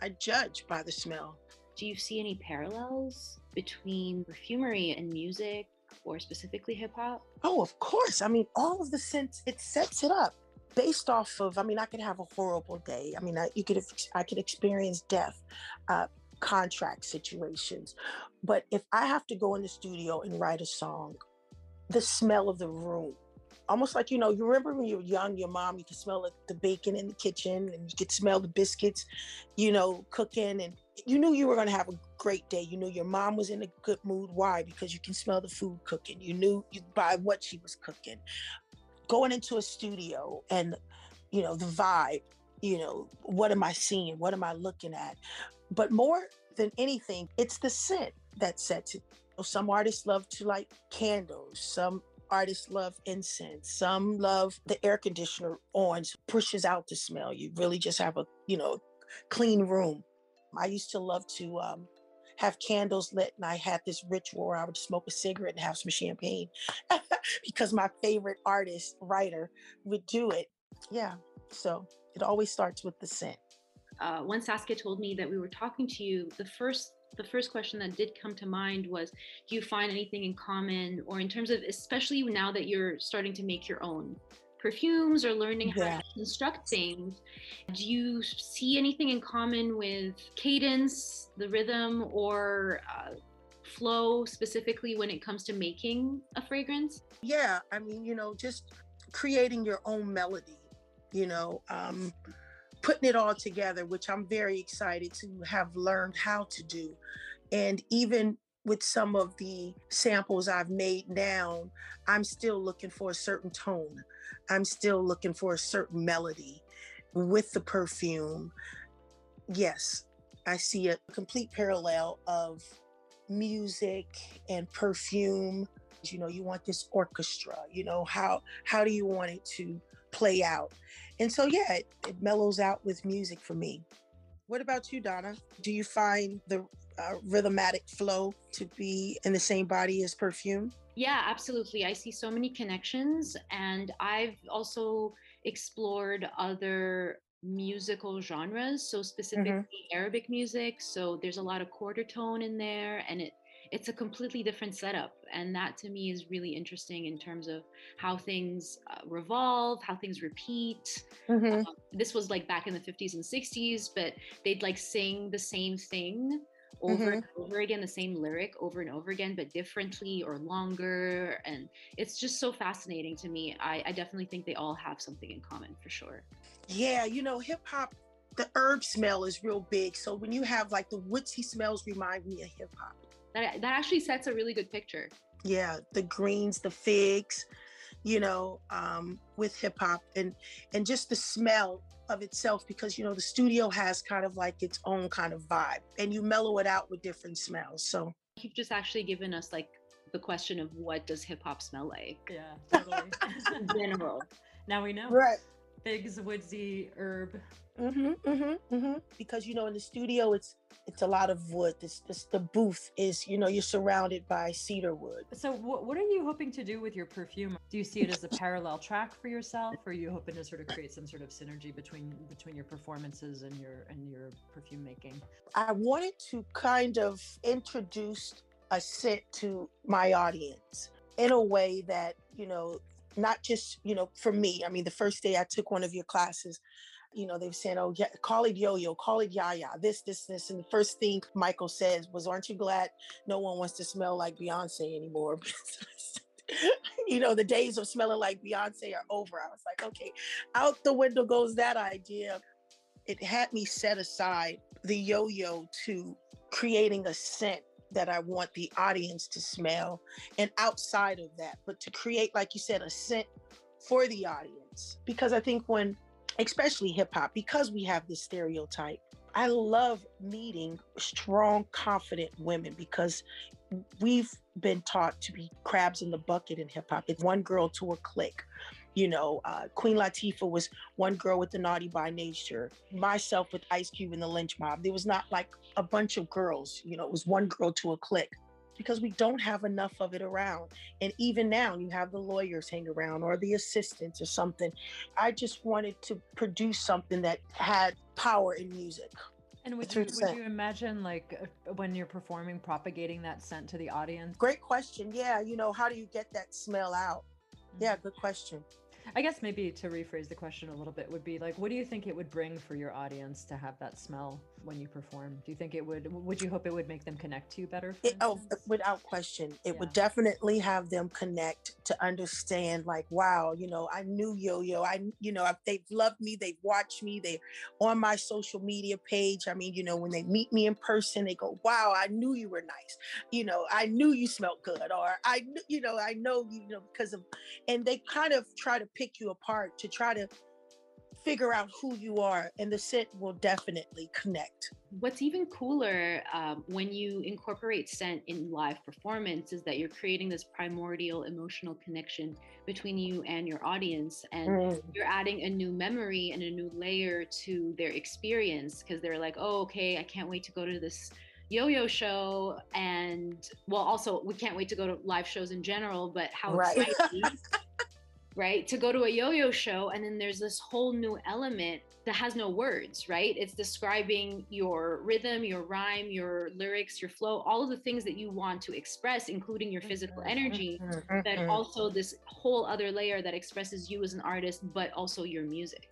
E: I judge by the smell.
A: Do you see any parallels between perfumery and music or specifically hip hop?
E: Oh, of course. I mean, all of the scents, it sets it up based off of i mean i could have a horrible day. I mean I, you could i could experience death uh, contract situations. But if i have to go in the studio and write a song the smell of the room almost like you know you remember when you were young your mom you could smell the bacon in the kitchen and you could smell the biscuits you know cooking and you knew you were going to have a great day. You knew your mom was in a good mood. Why? Because you can smell the food cooking. You knew by what she was cooking going into a studio and you know the vibe you know what am i seeing? What am i looking at? But more than anything it's the scent that sets it. Some artists love to light candles. Some artists love incense. Some love the air conditioner on pushes out the smell. You really just have a you know clean room. I used to love to um, have candles lit and I had this ritual where I would smoke a cigarette and have some champagne because my favorite artist, writer would do it. Yeah. So it always starts with the scent.
A: Uh, when Saskia told me that we were talking to you, the first the first question that did come to mind was do you find anything in common or in terms of especially now that you're starting to make your own perfumes or learning how to construct things. Do you see anything in common with cadence, the rhythm, or uh, flow specifically when it comes to making a fragrance?
E: Yeah, I mean, you know, just creating your own melody, you know, um, putting it all together, which I'm very excited to have learned how to do. And even with some of the samples I've made now, I'm still looking for a certain tone. I'm still looking for a certain melody with the perfume. Yes, I see a complete parallel of music and perfume. You know, you want this orchestra, you know, how how do you want it to play out? And so yeah, it, it mellows out with music for me. What about you, Dana? Do you find the uh, rhythmatic flow to be in the same body as perfume?
A: Yeah, absolutely. I see so many connections, and I've also explored other musical genres so specifically mm-hmm. arabic music so there's a lot of quarter tone in there and it it's a completely different setup and that to me is really interesting in terms of how things uh, revolve how things repeat mm-hmm. um, this was like back in the 50s and 60s but they'd like sing the same thing over mm-hmm. and over again the same lyric over and over again but differently or longer and it's just so fascinating to me. I, I definitely think they all have something in common for sure.
E: Yeah you know hip hop the herb smell is real big so when you have like the woodsy smells remind me of hip hop.
A: That, that actually sets a really good picture.
E: Yeah the greens the figs you know, um, with hip hop and and just the smell of itself because you know the studio has kind of like its own kind of vibe and you mellow it out with different smells. So
A: you've just actually given us like the question of what does hip hop smell like?
B: Yeah, totally.
A: in general.
B: Now we know.
E: right.
B: Figs, woodsy, herb.
E: Mm-hmm, mm-hmm, mm-hmm. Because you know, in the studio, it's it's a lot of wood. This, this the booth is, you know, you're surrounded by cedar wood.
B: So, what what are you hoping to do with your perfume? Do you see it as a parallel track for yourself, or are you hoping to sort of create some sort of synergy between between your performances and your and your perfume making?
E: I wanted to kind of introduce a scent to my audience in a way that you know not just you know for me i mean the first day i took one of your classes you know, they were saying, oh, yeah, call it yo-yo, call it yaya, this, this, this. And the first thing Michael says was, aren't you glad no one wants to smell like Beyonce anymore? you know, the days of smelling like Beyonce are over. I was like, okay, out the window goes that idea. It had me set aside the yo-yo to creating a scent that I want the audience to smell. And outside of that, but to create, like you said, a scent for the audience. Because I think when especially hip hop, because we have this stereotype. I love meeting strong, confident women because we've been taught to be crabs in the bucket in hip hop. It's one girl to a clique. You know, uh, Queen Latifah was one girl with the naughty by nature. Myself with Ice Cube and the Lench Mob. There was not like a bunch of girls. You know, it was one girl to a clique because we don't have enough of it around. And even now, you have the lawyers hang around or the assistants or something. I just wanted to produce something that had power in music.
B: And would you, would you imagine, like, uh, when you're performing, propagating that scent to the audience?
E: Great question. Yeah. You know, how do you get that smell out? Yeah, mm-hmm. good question.
B: I guess maybe to rephrase the question a little bit would be like, what do you think it would bring for your audience to have that smell when you perform? Do you think it would? Would you hope it would make them connect to you better?
E: It, oh, without question, it yeah. would definitely have them connect to understand. Like, wow, you know, I knew Yo Yo. I, you know, they've loved me. They've watched me. They're on my social media page. I mean, you know, when they meet me in person, they go, "Wow, I knew you were nice. You know, I knew you smelled good, or I, you know, I know you know because of," and they kind of try to pick you apart to try to figure out who you are and the scent will definitely connect
A: what's even cooler um, when you incorporate scent in live performance is that you're creating this primordial emotional connection between you and your audience and mm. you're adding a new memory and a new layer to their experience because they're like oh okay i can't wait to go to this yo-yo show and well also we can't wait to go to live shows in general but how right. exciting right? To go to a yo yo show, and then there's this whole new element that has no words, right? It's describing your rhythm, your rhyme, your lyrics, your flow, all of the things that you want to express, including your physical mm-hmm, energy, mm-hmm, but mm-hmm. also this whole other layer that expresses you as an artist, but also your music.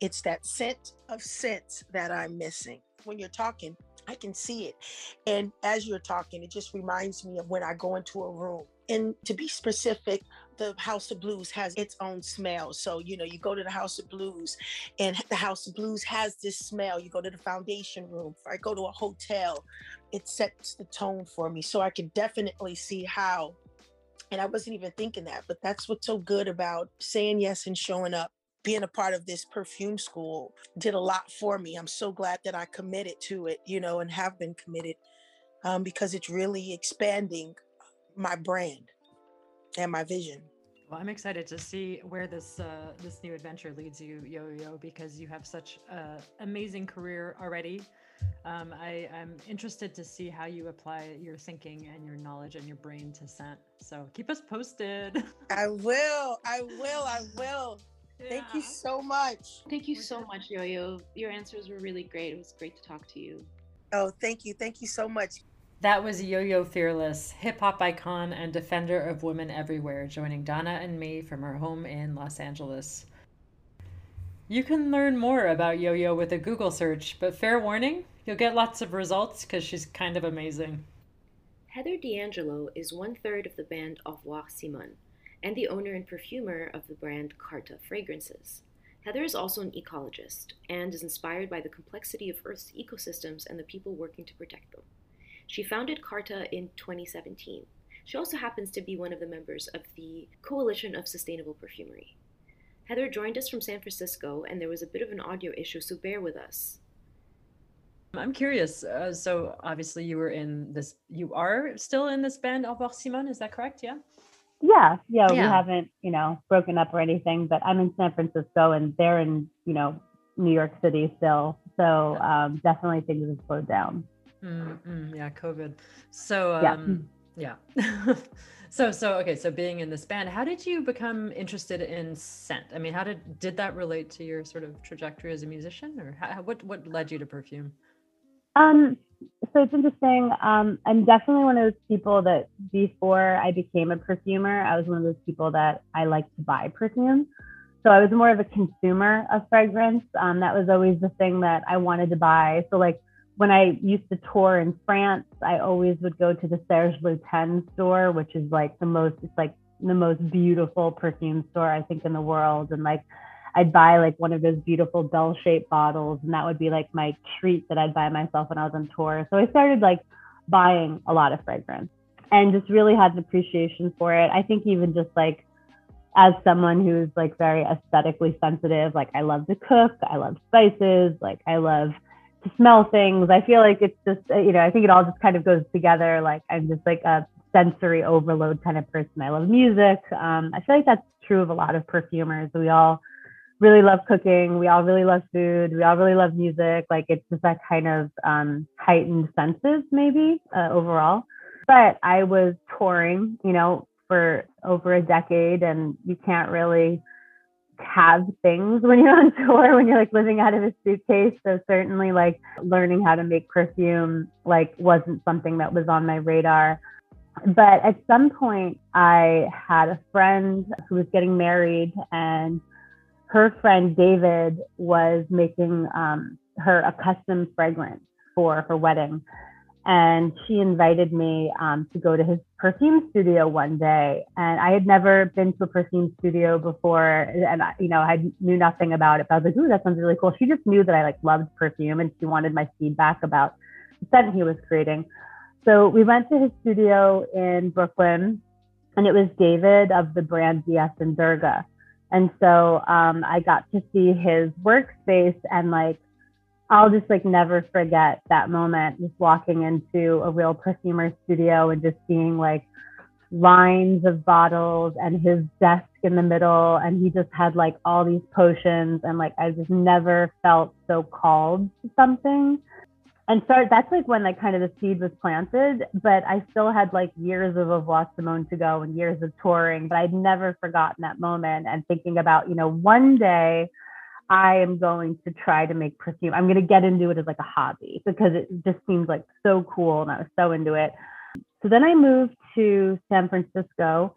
E: It's that scent of sense that I'm missing. When you're talking, I can see it. And as you're talking, it just reminds me of when I go into a room. And to be specific, the House of Blues has its own smell. So, you know, you go to the House of Blues and the House of Blues has this smell. You go to the foundation room, if I go to a hotel, it sets the tone for me. So I can definitely see how, and I wasn't even thinking that, but that's what's so good about saying yes and showing up. Being a part of this perfume school did a lot for me. I'm so glad that I committed to it, you know, and have been committed um, because it's really expanding my brand and my vision.
B: Well, I'm excited to see where this uh, this new adventure leads you, Yo Yo, because you have such an amazing career already. Um, I, am interested to see how you apply your thinking and your knowledge and your brain to scent. So keep us posted.
E: I will. I will. I will. Yeah. Thank you so much.
A: Thank you so much, Yo Yo. Your answers were really great. It was great to talk to you.
E: Oh, thank you. Thank you so much.
B: That was Yo Yo Fearless, hip hop icon and defender of women everywhere, joining Dana and me from her home in Los Angeles. You can learn more about Yo Yo with a Google search, but fair warning, you'll get lots of results because she's kind of amazing.
C: Heather D'Angelo is one third of the band Au revoir Simone and the owner and perfumer of the brand Carta Fragrances. Heather is also an ecologist and is inspired by the complexity of Earth's ecosystems and the people working to protect them. She founded Carta in 2017 She also happens to be one of the members of the Coalition of Sustainable Perfumery. Heather joined us from San Francisco, and there was a bit of an audio issue, so bear with us.
B: I'm curious. Uh, so obviously, you were in this. You are still in this band, Au revoir Simone. Is that correct? Yeah.
F: Yeah, yeah, we haven't, you know, broken up or anything, but I'm in San Francisco and they're in, you know, New York City still. So um, definitely things have slowed down.
B: Mm-hmm. Yeah, COVID. So um, yeah. yeah. so so okay. So being in this band, how did you become interested in scent? I mean, how did did that relate to your sort of trajectory as a musician, or how, what what led you to perfume?
F: Um, so it's interesting. Um, I'm definitely one of those people that before I became a perfumer, I was one of those people that I like to buy perfume. So I was more of a consumer of fragrance. Um, that was always the thing that I wanted to buy. So like when I used to tour in France, I always would go to the Serge Lutens store, which is like the most, it's like the most beautiful perfume store I think in the world. And like I'd buy like one of those beautiful bell shaped bottles, and that would be like my treat that I'd buy myself when I was on tour. So I started like buying a lot of fragrance and just really had an appreciation for it. I think even just like as someone who's like very aesthetically sensitive, like I love to cook, I love spices, like I love smell things. I feel like it's just, you know, I think it all just kind of goes together. Like I'm just like a sensory overload kind of person. I love music. Um, I feel like that's true of a lot of perfumers. We all really love cooking. We all really love food. We all really love music. Like it's just that kind of um, heightened senses, maybe uh, overall. But I was touring, you know, for over a decade, and you can't really have things when you're on tour when you're like living out of a suitcase so certainly like learning how to make perfume like wasn't something that was on my radar but at some point i had a friend who was getting married and her friend David was making um, her a custom fragrance for her wedding. And she invited me um, to go to his perfume studio one day. And I had never been to a perfume studio before. And, I, you know, I knew nothing about it. But I was like, ooh, that sounds really cool. She just knew that I like loved perfume and she wanted my feedback about the scent he was creating. So we went to his studio in Brooklyn and it was David of the brand D.S. and Durga and so um, I got to see his workspace and like, I'll just like never forget that moment just walking into a real perfumer studio and just seeing like lines of bottles and his desk in the middle. And he just had like all these potions. And like, I just never felt so called to something and so that's like when like kind of the seed was planted but i still had like years of Au Simone to go and years of touring but i'd never forgotten that moment and thinking about you know one day i am going to try to make perfume. I'm going to get into it as like a hobby because it just seems like so cool and i was so into it. So then i moved to san francisco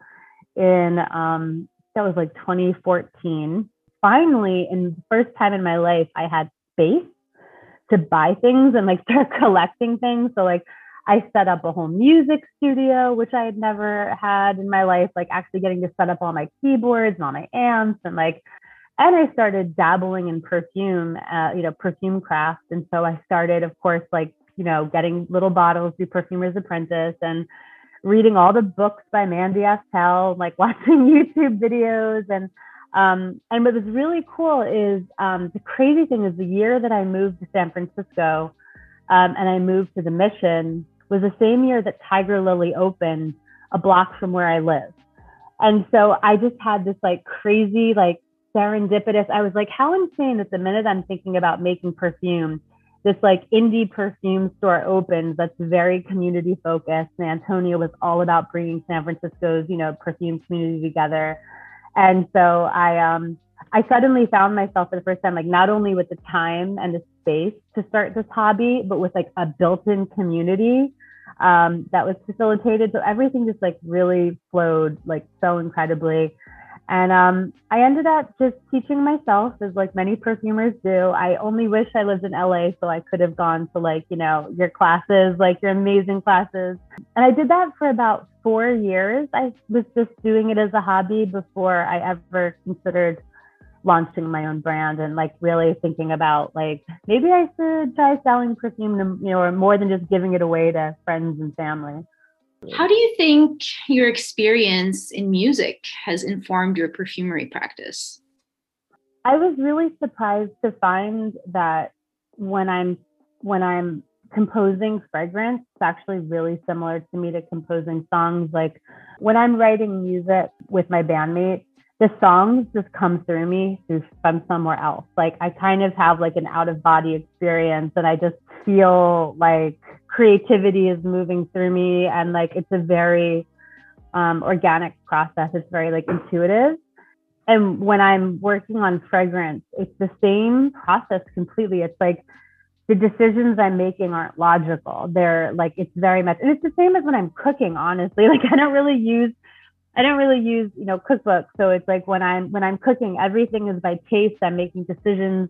F: in um that was like 2014 finally in the first time in my life i had space to buy things and like start collecting things. So like I set up a whole music studio, which I had never had in my life, like actually getting to set up all my keyboards and all my amps and like and I started dabbling in perfume, uh, you know, perfume craft. And so I started, of course, like, you know, getting little bottles through Perfumer's Apprentice and reading all the books by Mandy Aftel, like watching YouTube videos and um, and what was really cool is um, the crazy thing is the year that I moved to San Francisco um, and I moved to the Mission was the same year that Tiger Lily opened a block from where I live. And so I just had this like crazy, like serendipitous. I was like, how insane that the minute I'm thinking about making perfume, this like indie perfume store opens that's very community focused. And Antonia was all about bringing San Francisco's, you know, perfume community together. And so I um I suddenly found myself for the first time like not only with the time and the space to start this hobby, but with like a built-in community um, that was facilitated. So everything just like really flowed like so incredibly. And um, I ended up just teaching myself, as like many perfumers do. I only wish I lived in LA so I could have gone to like, you know, your classes, like your amazing classes. And I did that for about four years. I was just doing it as a hobby before I ever considered launching my own brand and like really thinking about like maybe I should try selling perfume, to, you know, or more than just giving it away to friends and family.
A: How do you think your experience in music has informed your perfumery practice?
F: I was really surprised to find that when I'm when I'm composing fragrance, it's actually really similar to me to composing songs. Like when I'm writing music with my bandmates, the songs just come through me from somewhere else. Like I kind of have like an out of body experience and I just feel like creativity is moving through me and like it's a very um, organic process. It's very like intuitive. And when I'm working on fragrance, it's the same process completely. It's like the decisions I'm making aren't logical. They're like it's very much, and it's the same as when I'm cooking. Honestly, like I don't really use, I don't really use you know cookbooks. So it's like when I'm when I'm cooking, everything is by taste. I'm making decisions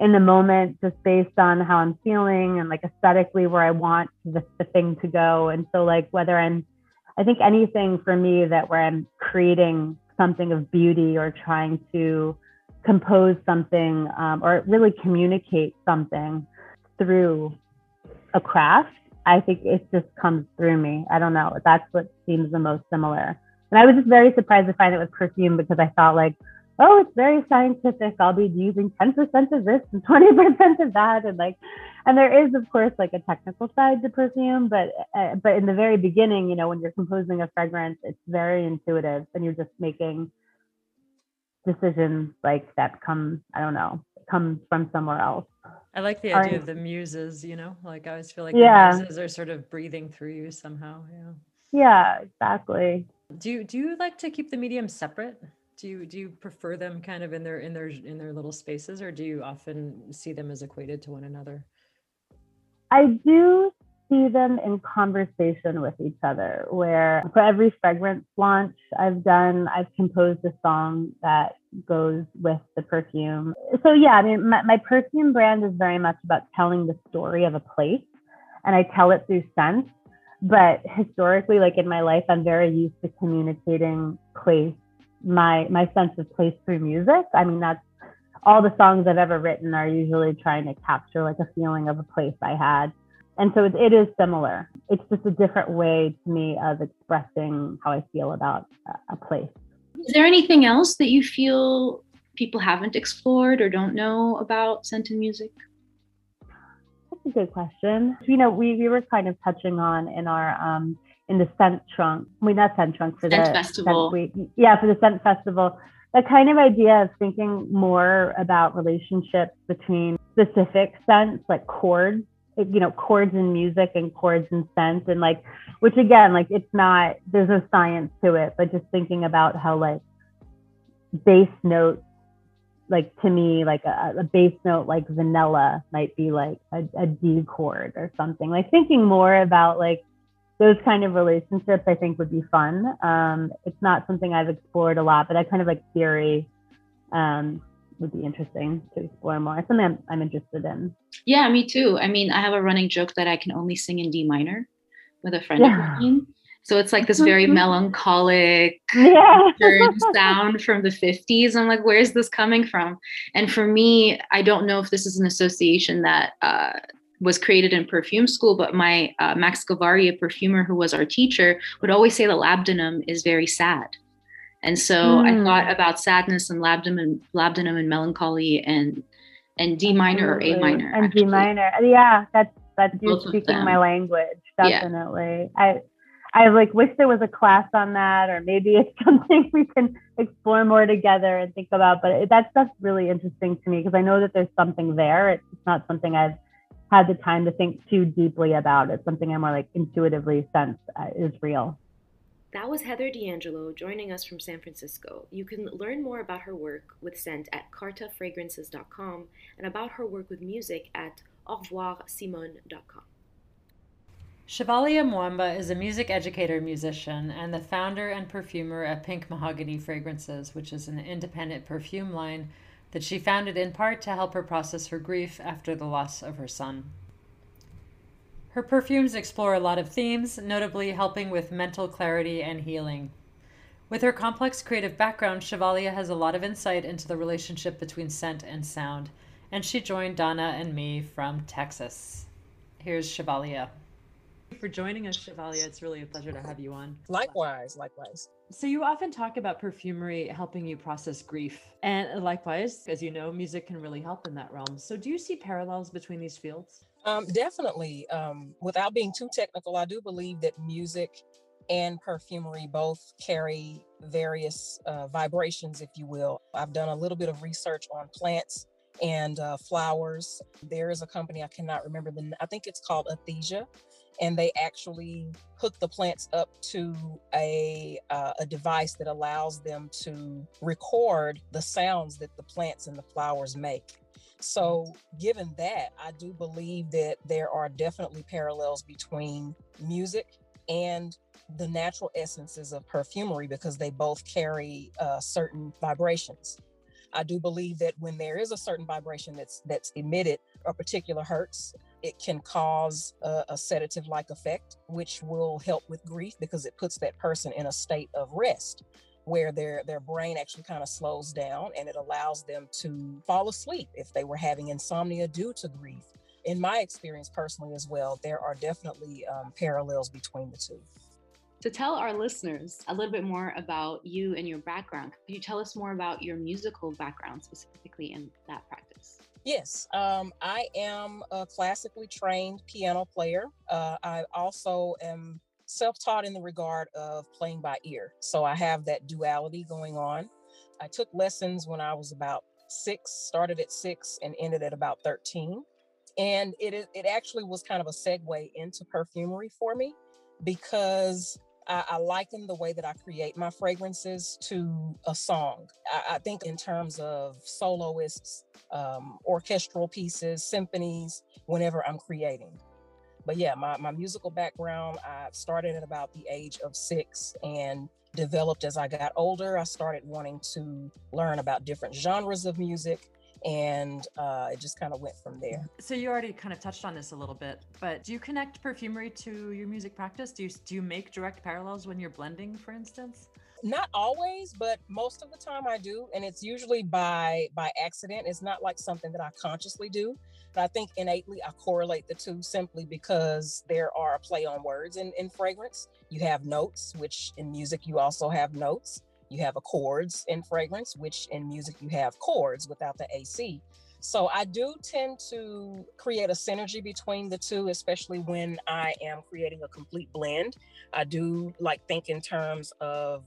F: in the moment just based on how I'm feeling and like aesthetically where I want the, the thing to go. And so like whether I'm, I think anything for me that where I'm creating something of beauty or trying to compose something um, or really communicate something through a craft, I think it just comes through me. I don't know. That's what seems the most similar. And I was just very surprised to find it was perfume because I thought like, oh, it's very scientific. I'll be using 10% of this and 20% of that. And like, and there is of course like a technical side to perfume, but, uh, but in the very beginning, you know, when you're composing a fragrance, it's very intuitive and you're just making decisions like that come, I don't know, come from somewhere else.
B: I like the idea of the muses, you know, like I always feel like
F: yeah.
B: the muses are sort of breathing through you somehow. Yeah.
F: Yeah, exactly.
B: Do you do you like to keep the medium separate? Do you do you prefer them kind of in their in their in their little spaces or do you often see them as equated to one another?
F: I do see them in conversation with each other where for every fragrance launch I've done, I've composed a song that goes with the perfume. So yeah, I mean, my, my perfume brand is very much about telling the story of a place and I tell it through scent. But historically, like in my life, I'm very used to communicating place, my my sense of place through music. I mean, that's all the songs I've ever written are usually trying to capture like a feeling of a place I had and so it, it is similar. It's just a different way to me of expressing how I feel about a, place.
A: Is there anything else that you feel people haven't explored or don't know about scent and music?
F: That's a good question. You know, we, we were kind of touching on in our um, in the scent trunk. I mean, not scent trunk for
A: scent
F: the
A: festival.
F: Scent week. Yeah, for the scent festival. That kind of idea of thinking more about relationships between specific scents, like chords, you know chords in music and chords in sense and like which again like it's not there's no science to it but just thinking about how like bass notes like to me like a, a bass note like vanilla might be like a, a D chord or something like thinking more about like those kind of relationships I think would be fun. Um, it's not something I've explored a lot, but I kind of like theory um, would be interesting to explore more. It's something I'm, I'm interested in.
A: Yeah, me too. I mean, I have a running joke that I can only sing in D minor with a friend yeah. of mine. So it's like this very melancholic
F: yeah.
A: sound from the 50s. I'm like, where's this coming from? And for me, I don't know if this is an association that uh, was created in perfume school, but my uh, Max Gavarry, a perfumer who was our teacher, would always say the labdanum is very sad. And so mm. I thought hmm. about sadness and labdanum, labdanum and melancholy and and D minor or A minor.
F: And actually. D minor. Yeah, that's that's you speaking my language. Definitely. Yeah. I I like wish there was a class on that, or maybe it's something we can explore more together and think about. But that's that's really interesting to me because I know that there's something there. It's not something I've had the time to think too deeply about. It's something I more like intuitively sense uh, is real.
C: That was Heather D'Angelo joining us from San Francisco. You can learn more about her work with scent at cartafragrances.com and about her work with music at aurevoirsimone.com.
B: Chevalier Mwamba is a music educator musician and the founder and perfumer at Pink Mahogany Fragrances, which is an independent perfume line that she founded in part to help her process her grief after the loss of her son. Her perfumes explore a lot of themes, notably helping with mental clarity and healing. With her complex creative background, Chevalier has a lot of insight into the relationship between scent and sound, and she joined Dana and me from Texas. Here's Chevalier. for joining us, Chevalier. It's really a pleasure to have you on.
G: Likewise, likewise.
B: So, you often talk about perfumery helping you process grief. And likewise, as you know, music can really help in that realm. So, do you see parallels between these fields?
G: Um, definitely. Um, without being too technical, I do believe that music and perfumery both carry various uh, vibrations, if you will. I've done a little bit of research on plants and uh, flowers. There is a company I cannot remember the. I think it's called Athesia, and they actually hook the plants up to a uh, a device that allows them to record the sounds that the plants and the flowers make. So, given that, I do believe that there are definitely parallels between music and the natural essences of perfumery because they both carry uh, certain vibrations. I do believe that when there is a certain vibration that's that's emitted, a particular hertz, it can cause a, a sedative-like effect, which will help with grief because it puts that person in a state of rest where their their brain actually kind of slows down and it allows them to fall asleep if they were having insomnia due to grief. In my experience personally as well, there are definitely um, parallels between the two.
A: To tell our listeners a little bit more about you and your background, could you tell us more about your musical background specifically in that practice?
G: Yes, um, I am a classically trained piano player. Uh, I also am self taught in the regard of playing by ear. So I have that duality going on. I took lessons when I was about six, started at six and ended at about 13. And it, it actually was kind of a segue into perfumery for me because I, I, liken the way that I create my fragrances to a song. I, I think in terms of soloists, um, orchestral pieces, symphonies, whenever I'm creating. But yeah, my, my musical background, I started at about the age of six and developed as I got older. I started wanting to learn about different genres of music and uh, it just kind of went from there.
B: So you already kind of touched on this a little bit, but do you connect perfumery to your music practice? Do you do you make direct parallels when you're blending, for instance?
G: Not always, but most of the time I do, and it's usually by by accident. It's not like something that I consciously do. But I think innately I correlate the two simply because there are a play on words in, in fragrance. You have notes, which in music you also have notes you have accords in fragrance, which in music you have chords without the AC. So I do tend to create a synergy between the two, especially when I am creating a complete blend. I do like think in terms of,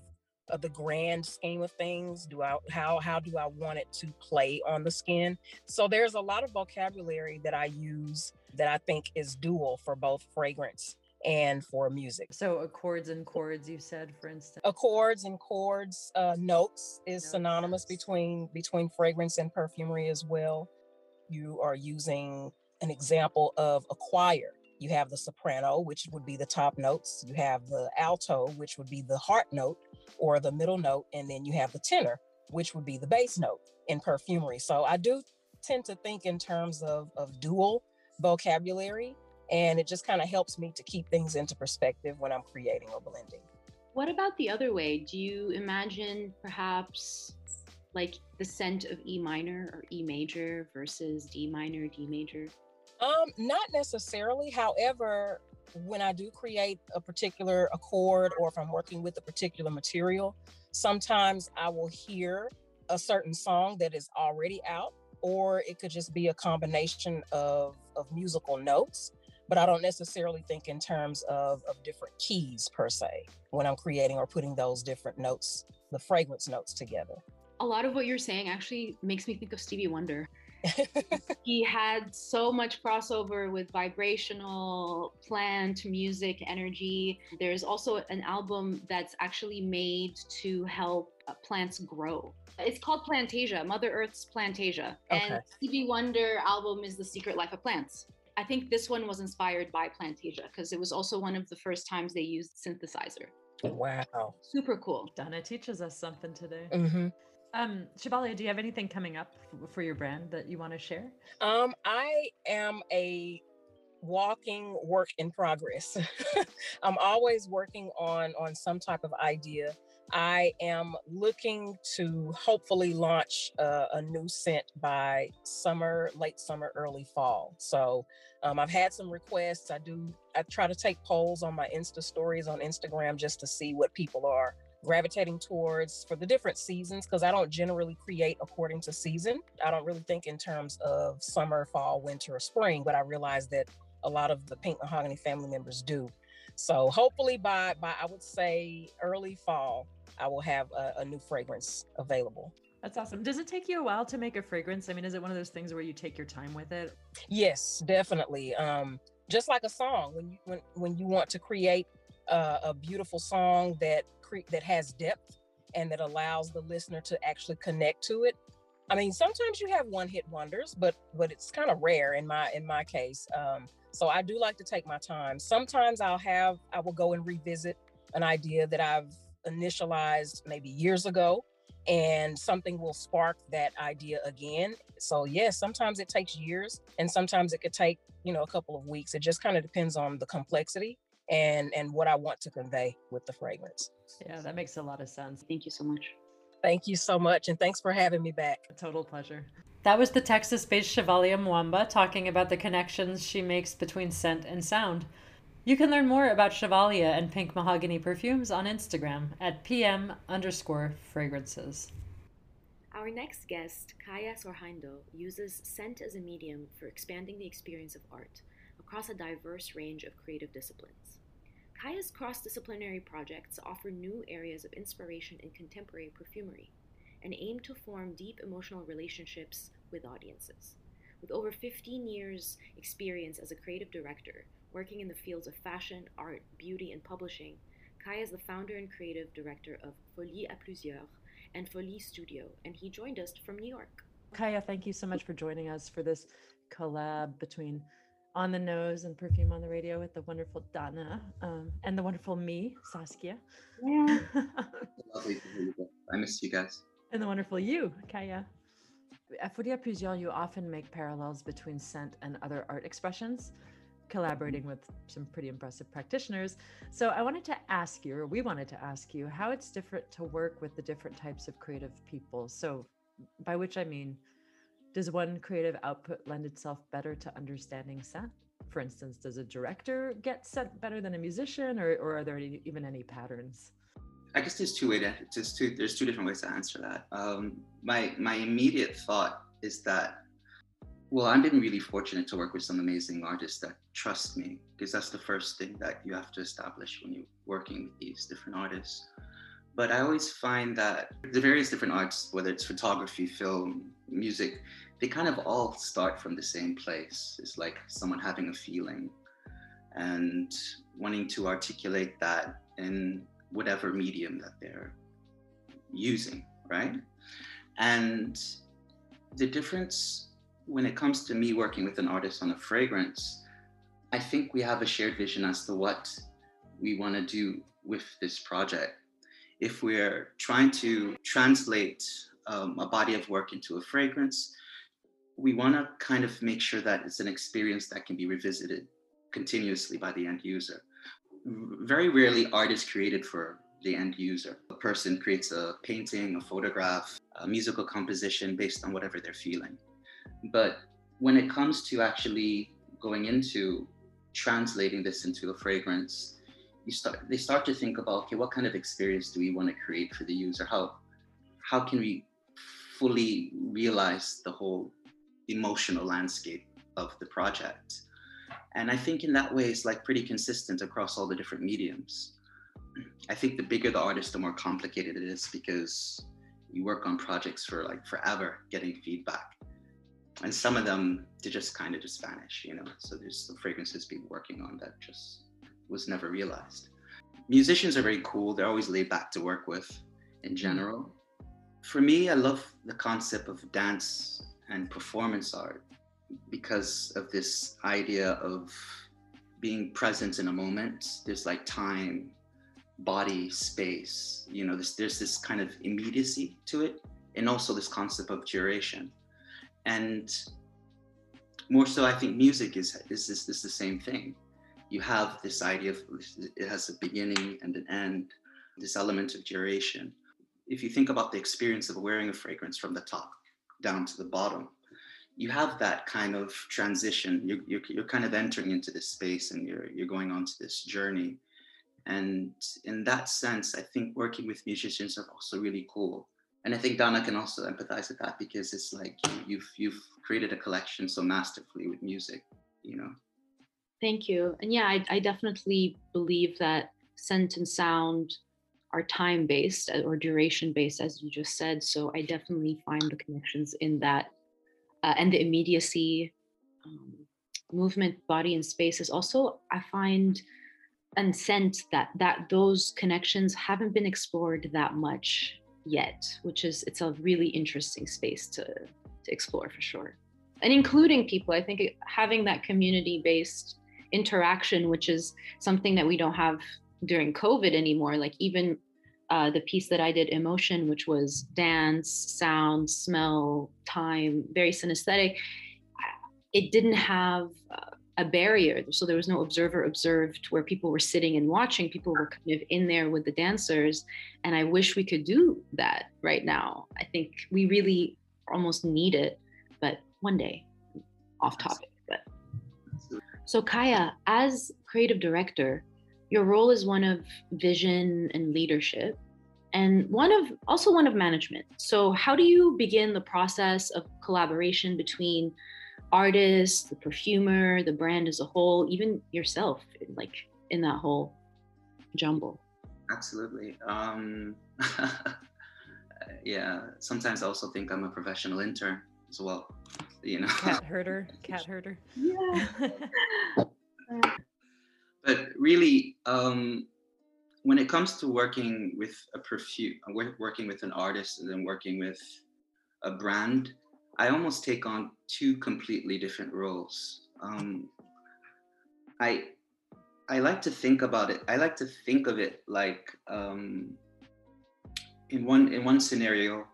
G: of the grand scheme of things. Do I how how do I want it to play on the skin? So there's a lot of vocabulary that I use that I think is dual for both fragrance and for music.
B: So accords and chords, you said, for instance.
G: Accords and chords, uh, notes is notes. synonymous between between fragrance and perfumery as well. You are using an example of a choir. You have the soprano, which would be the top notes. You have the alto, which would be the heart note or the middle note, and then you have the tenor, which would be the bass note in perfumery. So I do tend to think in terms of, of dual vocabulary and it just kind of helps me to keep things into perspective when I'm creating or blending.
A: What about the other way? Do you imagine perhaps like the scent of E minor or E major versus D minor, D major?
G: Um, not necessarily. However, when I do create a particular accord or if I'm working with a particular material, sometimes I will hear a certain song that is already out, or it could just be a combination of, of musical notes but I don't necessarily think in terms of, of different keys per se when I'm creating or putting those different notes, the fragrance notes together.
A: A lot of what you're saying actually makes me think of Stevie Wonder. he had so much crossover with vibrational plant music energy. There's also an album that's actually made to help plants grow. It's called Plantasia, Mother Earth's Plantasia. Okay. And Stevie Wonder album is The Secret Life of Plants. I think this one was inspired by Plantasia because it was also one of the first times they used synthesizer.
G: Wow.
A: Super cool.
B: Dana teaches us something today.
G: Mm-hmm.
B: Um, Chevalier, do you have anything coming up for your brand that you want to share?
G: Um, I am a walking work in progress. I'm always working on on some type of idea. I am looking to hopefully launch a new scent by summer, late summer, early fall. So um, I've had some requests. I do, I try to take polls on my Insta stories on Instagram just to see what people are gravitating towards for the different seasons because I don't generally create according to season. I don't really think in terms of summer, fall, winter, or spring, but I realize that a lot of the Pink Mahogany family members do. So hopefully by by I would say early fall, I will have a, a new fragrance available.
B: That's awesome. Does it take you a while to make a fragrance? I mean, is it one of those things where you take your time with it?
G: Yes, definitely. Um, just like a song, when you when when you want to create uh, a beautiful song that cre- that has depth and that allows the listener to actually connect to it. I mean, sometimes you have one hit wonders, but but it's kind of rare in my in my case. Um, so I do like to take my time. Sometimes I'll have I will go and revisit an idea that I've initialized maybe years ago and something will spark that idea again. So yes, sometimes it takes years and sometimes it could take, you know, a couple of weeks. It just kind of depends on the complexity and and what I want to convey with the fragrance.
B: Yeah, that makes a lot of sense.
A: Thank you so much.
G: Thank you so much and thanks for having me back.
B: A total pleasure. That was the Texas-based Chevalier Mwamba talking about the connections she makes between scent and sound. You can learn more about Chevalier and Pink Mahogany perfumes on Instagram at pm underscore fragrances.
C: Our next guest, Kaya Sorhaindo, uses scent as a medium for expanding the experience of art across a diverse range of creative disciplines. Kaya's cross disciplinary projects offer new areas of inspiration in contemporary perfumery and aim to form deep emotional relationships with audiences. With over 15 years' experience as a creative director, working in the fields of fashion, art, beauty, and publishing, Kaya is the founder and creative director of Folie à Plusieurs and Folie Studio, and he joined us from New York.
B: Kaya, thank you so much for joining us for this collab between On the Nose and Perfume on the Radio with the wonderful Dana um, and the wonderful me, Saskia.
F: Yeah.
H: Lovely to hear you. I miss you guys.
B: And the wonderful you, Kaya. At à Plusieurs, you often make parallels between scent and other art expressions collaborating with some pretty impressive practitioners. So I wanted to ask you, or we wanted to ask you, how it's different to work with the different types of creative people. So, by which I mean, does one creative output lend itself better to understanding scent? For instance, does a director get scent better than a musician, or, or are there any, even any patterns?
H: I guess there's two ways. To, there's two. There's two different ways to answer that. Um, my my immediate thought is that well, I've been really fortunate to work with some amazing artists that trust me because that's the first thing that you have to establish when you're working with these different artists. But I always find that the various different arts, whether it's photography, film, music, they kind of all start from the same place. It's like someone having a feeling and wanting to articulate that in whatever medium that they're using, right? And the difference when it comes to me working with an artist on a fragrance, I think we have a shared vision as to what we want to do with this project. If we're trying to translate um, a body of work into a fragrance, we want to kind of make sure that it's an experience that can be revisited continuously by the end user. Very rarely, art is created for the end user. A person creates a painting, a photograph, a musical composition based on whatever they're feeling. But when it comes to actually going into translating this into a fragrance, you start they start to think about okay, what kind of experience do we want to create for the user? How how can we fully realize the whole emotional landscape of the project? And I think in that way it's like pretty consistent across all the different mediums. I think the bigger the artist, the more complicated it is because you work on projects for like forever getting feedback. And some of them they just kind of just vanish you know? So there's some fragrances people working on that just was never realized. Musicians are very cool. They're always laid back to work with in general. For me i love the concept of dance and performance art because of this idea of being present in a moment there's like time body space you know there's, there's this kind of immediacy to it and also this concept of duration and more so, I think music is is this is the same thing. You have this idea of it has a beginning and an end, this element of duration. If you think about the experience of wearing a fragrance from the top down to the bottom, you have that kind of transition. You're, you're, you're kind of entering into this space and you're, you're going on to this journey. And in that sense, I think working with musicians are also really cool. And I think Dana can also empathize with that because it's like you've you've created a collection so masterfully with music, you know.
A: Thank you. And yeah, I, I definitely believe that scent and sound are time based uh, or duration based, as you just said. So I definitely find the connections in that uh, and the immediacy, um, movement, body, and space is also, I find, and sense that that those connections haven't been explored that much yet, which is it's a really interesting space to to explore for sure, and including people. I think having that community based interaction, which is something that we don't have during COVID anymore. Like even uh, the piece that I did, Emotion, which was dance, sound, smell, time, very synesthetic, it didn't have uh, a barrier. So there was no observer observed where people were sitting and watching. People were kind of in there with the dancers. And I wish we could do that right now. I think we really almost need it, but one day, off topic. But so, Kaya, as creative director, your role is one of vision and leadership and one of also one of management. So how do you begin the process of collaboration between artists the perfumer the brand as a whole even yourself like in that whole jumble?
H: Absolutely. Um yeah sometimes i also think i'm a professional intern as well you know.
B: Cat herder cat herder. Yeah
H: but really um, when it comes to working with a perfume working with an artist and then working with a brand i almost take on two completely different roles. Um, i i like to think about it i like to think of it like um, in one in one scenario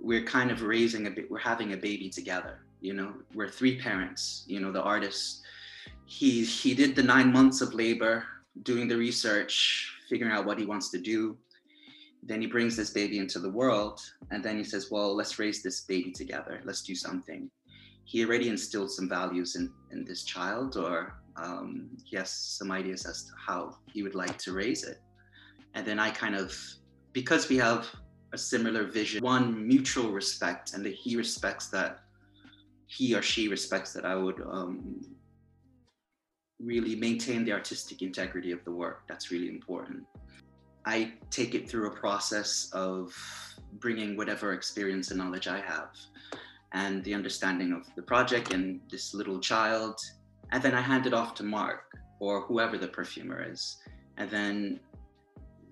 H: we're kind of raising a bit we're having a baby together you know? We're three parents you know the artist he he did the nine months of labor doing the research figuring out what he wants to do. Then he brings this baby into the world and then he says well let's raise this baby together. Let's do something. He already instilled some values in in this child or um, he has some ideas as to how he would like to raise it. And then i kind of because we have a similar vision one mutual respect and that he respects that he or she respects that i would um, really maintain the artistic integrity of the work. That's really important. I take it through a process of bringing whatever experience and knowledge I have and the understanding of the project and this little child. And then I hand it off to Mark or whoever the perfumer is. And then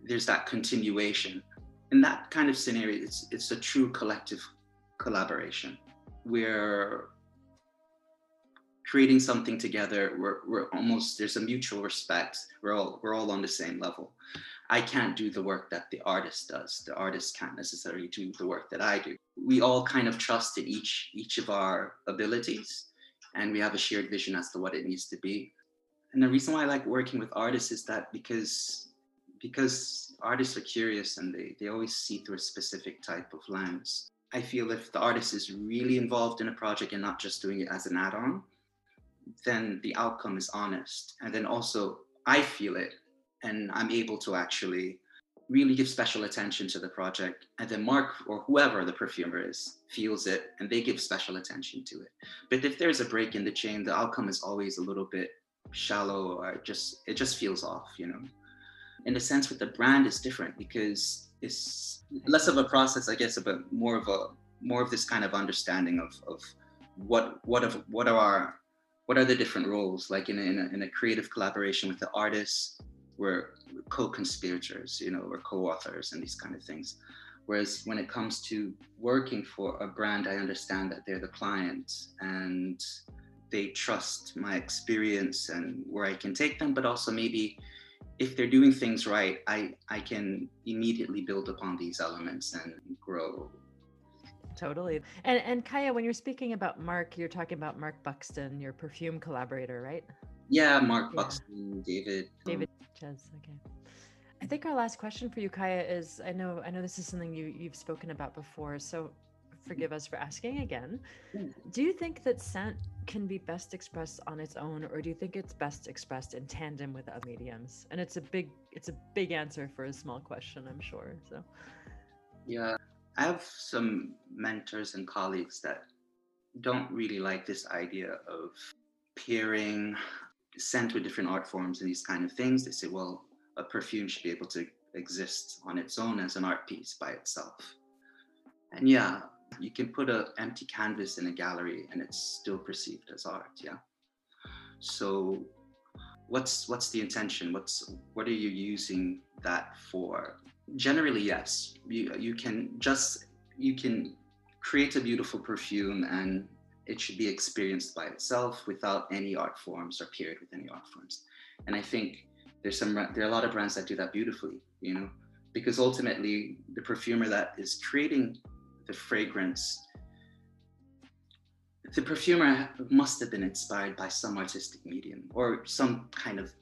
H: there's that continuation. In that kind of scenario, it's, it's a true collective collaboration where creating something together we're, we're almost there's a mutual respect. We're all we're all on the same level. I can't do the work that the artist does. The artist can't necessarily do the work that i do. We all kind of trust in each each of our abilities and we have a shared vision as to what it needs to be. And the reason why i like working with artists is that because because artists are curious and they, they always see through a specific type of lens. I feel if the artist is really involved in a project and not just doing it as an add-on then the outcome is honest. And then also I feel it and I'm able to actually really give special attention to the project. And then Mark or whoever the perfumer is feels it and they give special attention to it. But if there's a break in the chain, the outcome is always a little bit shallow or just it just feels off, you know. In a sense with the brand is different because it's less of a process, I guess, but more of a more of this kind of understanding of of what what of what are our what are the different roles? Like in a, in a, in a creative collaboration with the artists we're co-conspirators you know we're co-authors and these kind of things. Whereas when it comes to working for a brand i understand that they're the client and they trust my experience and where i can take them. But also maybe if they're doing things right i i can immediately build upon these elements and grow
B: Totally. And and Kaya, when you're speaking about Mark, you're talking about Mark Buxton, your perfume collaborator, right?
H: Yeah, Mark yeah. Buxton, David.
B: David um, Ches, okay. I think our last question for you, Kaya, is I know I know this is something you you've spoken about before, so forgive us for asking again. Mm. Do you think that scent can be best expressed on its own, or do you think it's best expressed in tandem with other mediums? And it's a big it's a big answer for a small question, I'm sure. So
H: yeah, I have some mentors and colleagues that don't really like this idea of pairing scent with different art forms and these kind of things. They say, well, a perfume should be able to exist on its own as an art piece by itself. And yeah, you can put an empty canvas in a gallery and it's still perceived as art. Yeah. So what's what's the intention? What's what are you using that for? Generally, yes. You you can just you can create a beautiful perfume and it should be experienced by itself without any art forms or paired with any art forms. And I think there's some there are a lot of brands that do that beautifully, you know, because ultimately the perfumer that is creating the fragrance the perfumer must have been inspired by some artistic medium or some kind of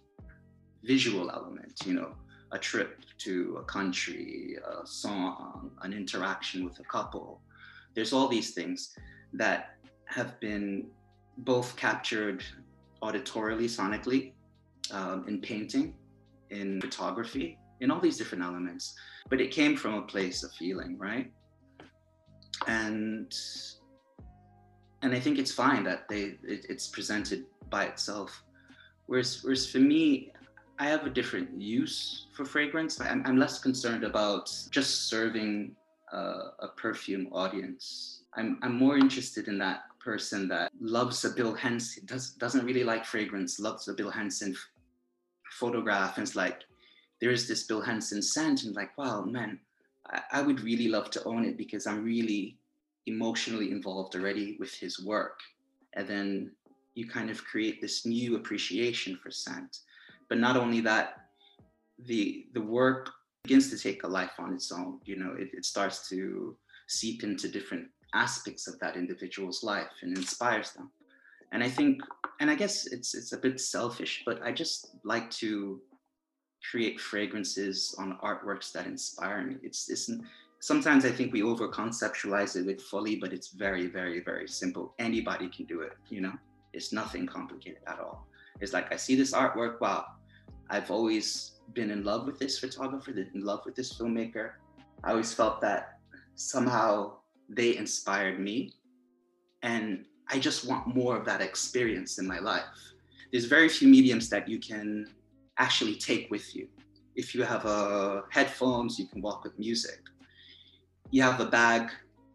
H: visual element, you know, a trip to a country, a song, an interaction with a couple. There's all these things that have been both captured auditorily, sonically, um, in painting, in photography, in all these different elements. But it came from a place of feeling, right? And and I think it's fine that they it, it's presented by itself. Whereas whereas for me, I have a different use for fragrance. I'm, I'm less concerned about just serving uh, a perfume audience. I'm, I'm more interested in that person that loves a Bill Henson, does, doesn't really like fragrance, loves a Bill Henson f- photograph, and it's like, there's this Bill Henson scent, and like, wow, man, I, I would really love to own it because I'm really emotionally involved already with his work. And then you kind of create this new appreciation for scent. But not only that, the the work begins to take a life on its own. You know, it, it starts to seep into different aspects of that individual's life and inspires them. And I think, and I guess it's it's a bit selfish, but I just like to create fragrances on artworks that inspire me. It's it's sometimes I think we over conceptualize it with fully, but it's very, very, very simple. Anybody can do it, you know? It's nothing complicated at all. It's like I see this artwork, wow, I've always been in love with this photographer, in love with this filmmaker. I always felt that somehow they inspired me. And I just want more of that experience in my life. There's very few mediums that you can actually take with you. If you have uh, headphones, you can walk with music. You have a bag,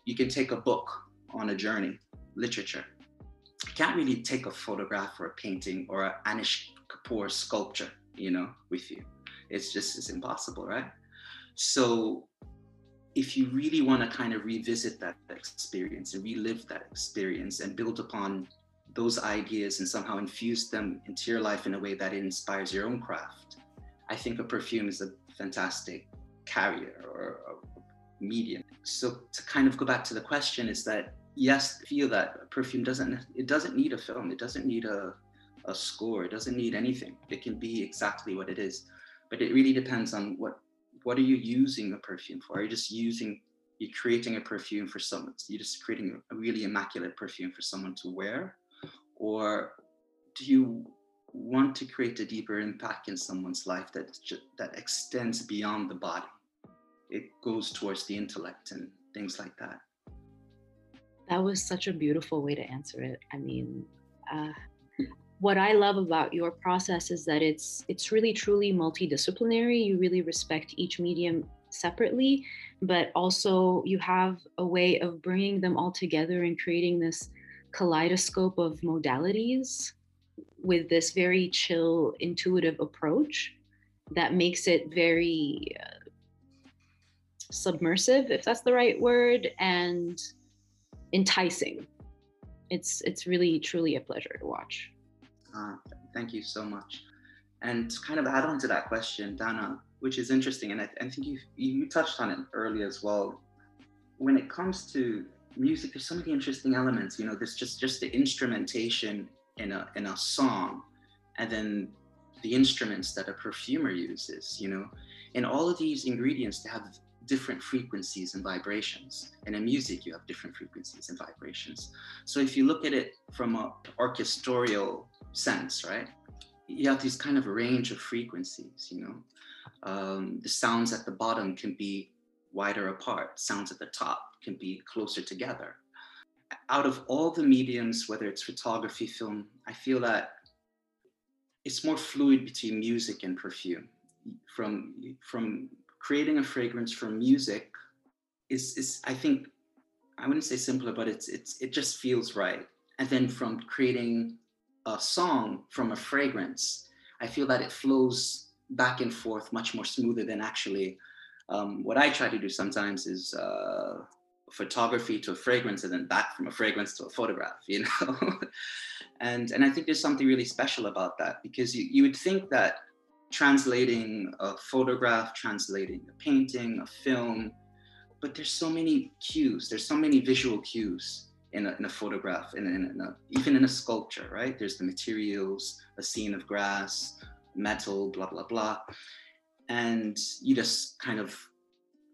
H: you can take a book on a journey, literature. You can't really take a photograph or a painting or an Anish Kapoor sculpture, you know, with you. It's just, it's impossible, right? So if you really want to kind of revisit that experience and relive that experience and build upon those ideas and somehow infuse them into your life in a way that inspires your own craft, I think a perfume is a fantastic carrier or medium. So to kind of go back to the question is that yes, feel that perfume doesn't it doesn't need a film, it doesn't need a a score, it doesn't need anything. It can be exactly what it is. But it really depends on what what are you using a perfume for? Are you just using, you're creating a perfume for someone, you're just creating a really immaculate perfume for someone to wear? Or do you want to create a deeper impact in someone's life that, that extends beyond the body? It goes towards the intellect and things like that.
A: That was such a beautiful way to answer it. I mean, uh, what I love about your process is that it's it's really truly multidisciplinary. You really respect each medium separately, but also you have a way of bringing them all together and creating this kaleidoscope of modalities with this very chill, intuitive approach that makes it very uh, submersive, if that's the right word, and enticing. It's it's really truly a pleasure to watch.
H: Uh, thank you so much. And kind of add on to that question, Dana, which is interesting, and I, I think you you touched on it earlier as well. When it comes to music, there's so many interesting elements. You know, there's just just the instrumentation in a in a song, and then the instruments that a perfumer uses. You know, And all of these ingredients to have different frequencies and vibrations. And in music, you have different frequencies and vibrations. So if you look at it from a orchestral sense, right? You have these kind of range of frequencies, you know. Um, the sounds at the bottom can be wider apart. Sounds at the top can be closer together. Out of all the mediums, whether it's photography, film, I feel that it's more fluid between music and perfume. From from creating a fragrance from music is is I think I wouldn't say simpler, but it's it's it just feels right. And then from creating a song from a fragrance, I feel that it flows back and forth much more smoother than actually um, what I try to do sometimes is uh, photography to a fragrance and then back from a fragrance to a photograph, you know? and, and I think there's something really special about that because you, you would think that translating a photograph, translating a painting, a film, but there's so many cues, there's so many visual cues in a, in a photograph, in, in, in a, even in a sculpture, right? There's the materials, a scene of grass, metal, blah, blah, blah and you just kind of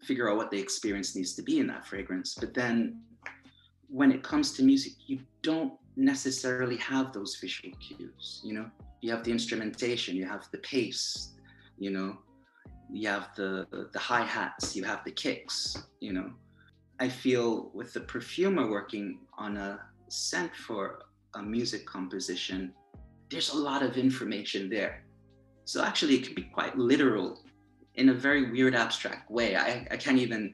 H: figure out what the experience needs to be in that fragrance. But then when it comes to music, you don't necessarily have those visual cues, you know? You have the instrumentation, you have the pace, you know, you have the the hi-hats, you have the kicks, you know. I feel with the perfumer working on a scent for a music composition, there's a lot of information there. So actually it can be quite literal in a very weird abstract way. I, I can't even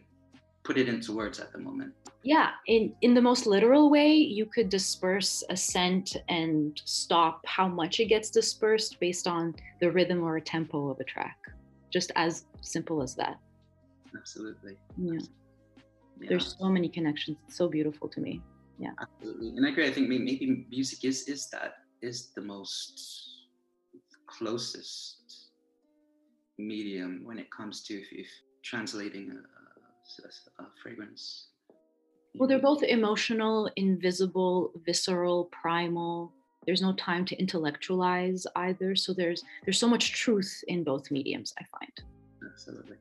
H: put it into words at the moment.
A: Yeah, in in the most literal way, you could disperse a scent and stop how much it gets dispersed based on the rhythm or tempo of a track. Just as simple as that.
H: Absolutely.
A: Yeah. yeah. There's so many connections. It's so beautiful to me. Yeah.
H: Absolutely. And I agree. I think maybe music is is that is the most closest medium when it comes to if, if translating a, a, a fragrance.
A: Well, they're mm. both emotional, invisible, visceral, primal. There's no time to intellectualize either. So there's there's so much truth in both mediums, I find.
H: Absolutely.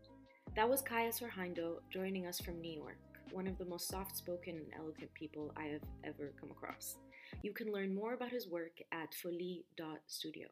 C: That was Kaya Sorhaindo joining us from New York, one of the most soft spoken and eloquent people I have ever come across. You can learn more about his work at folie.studio.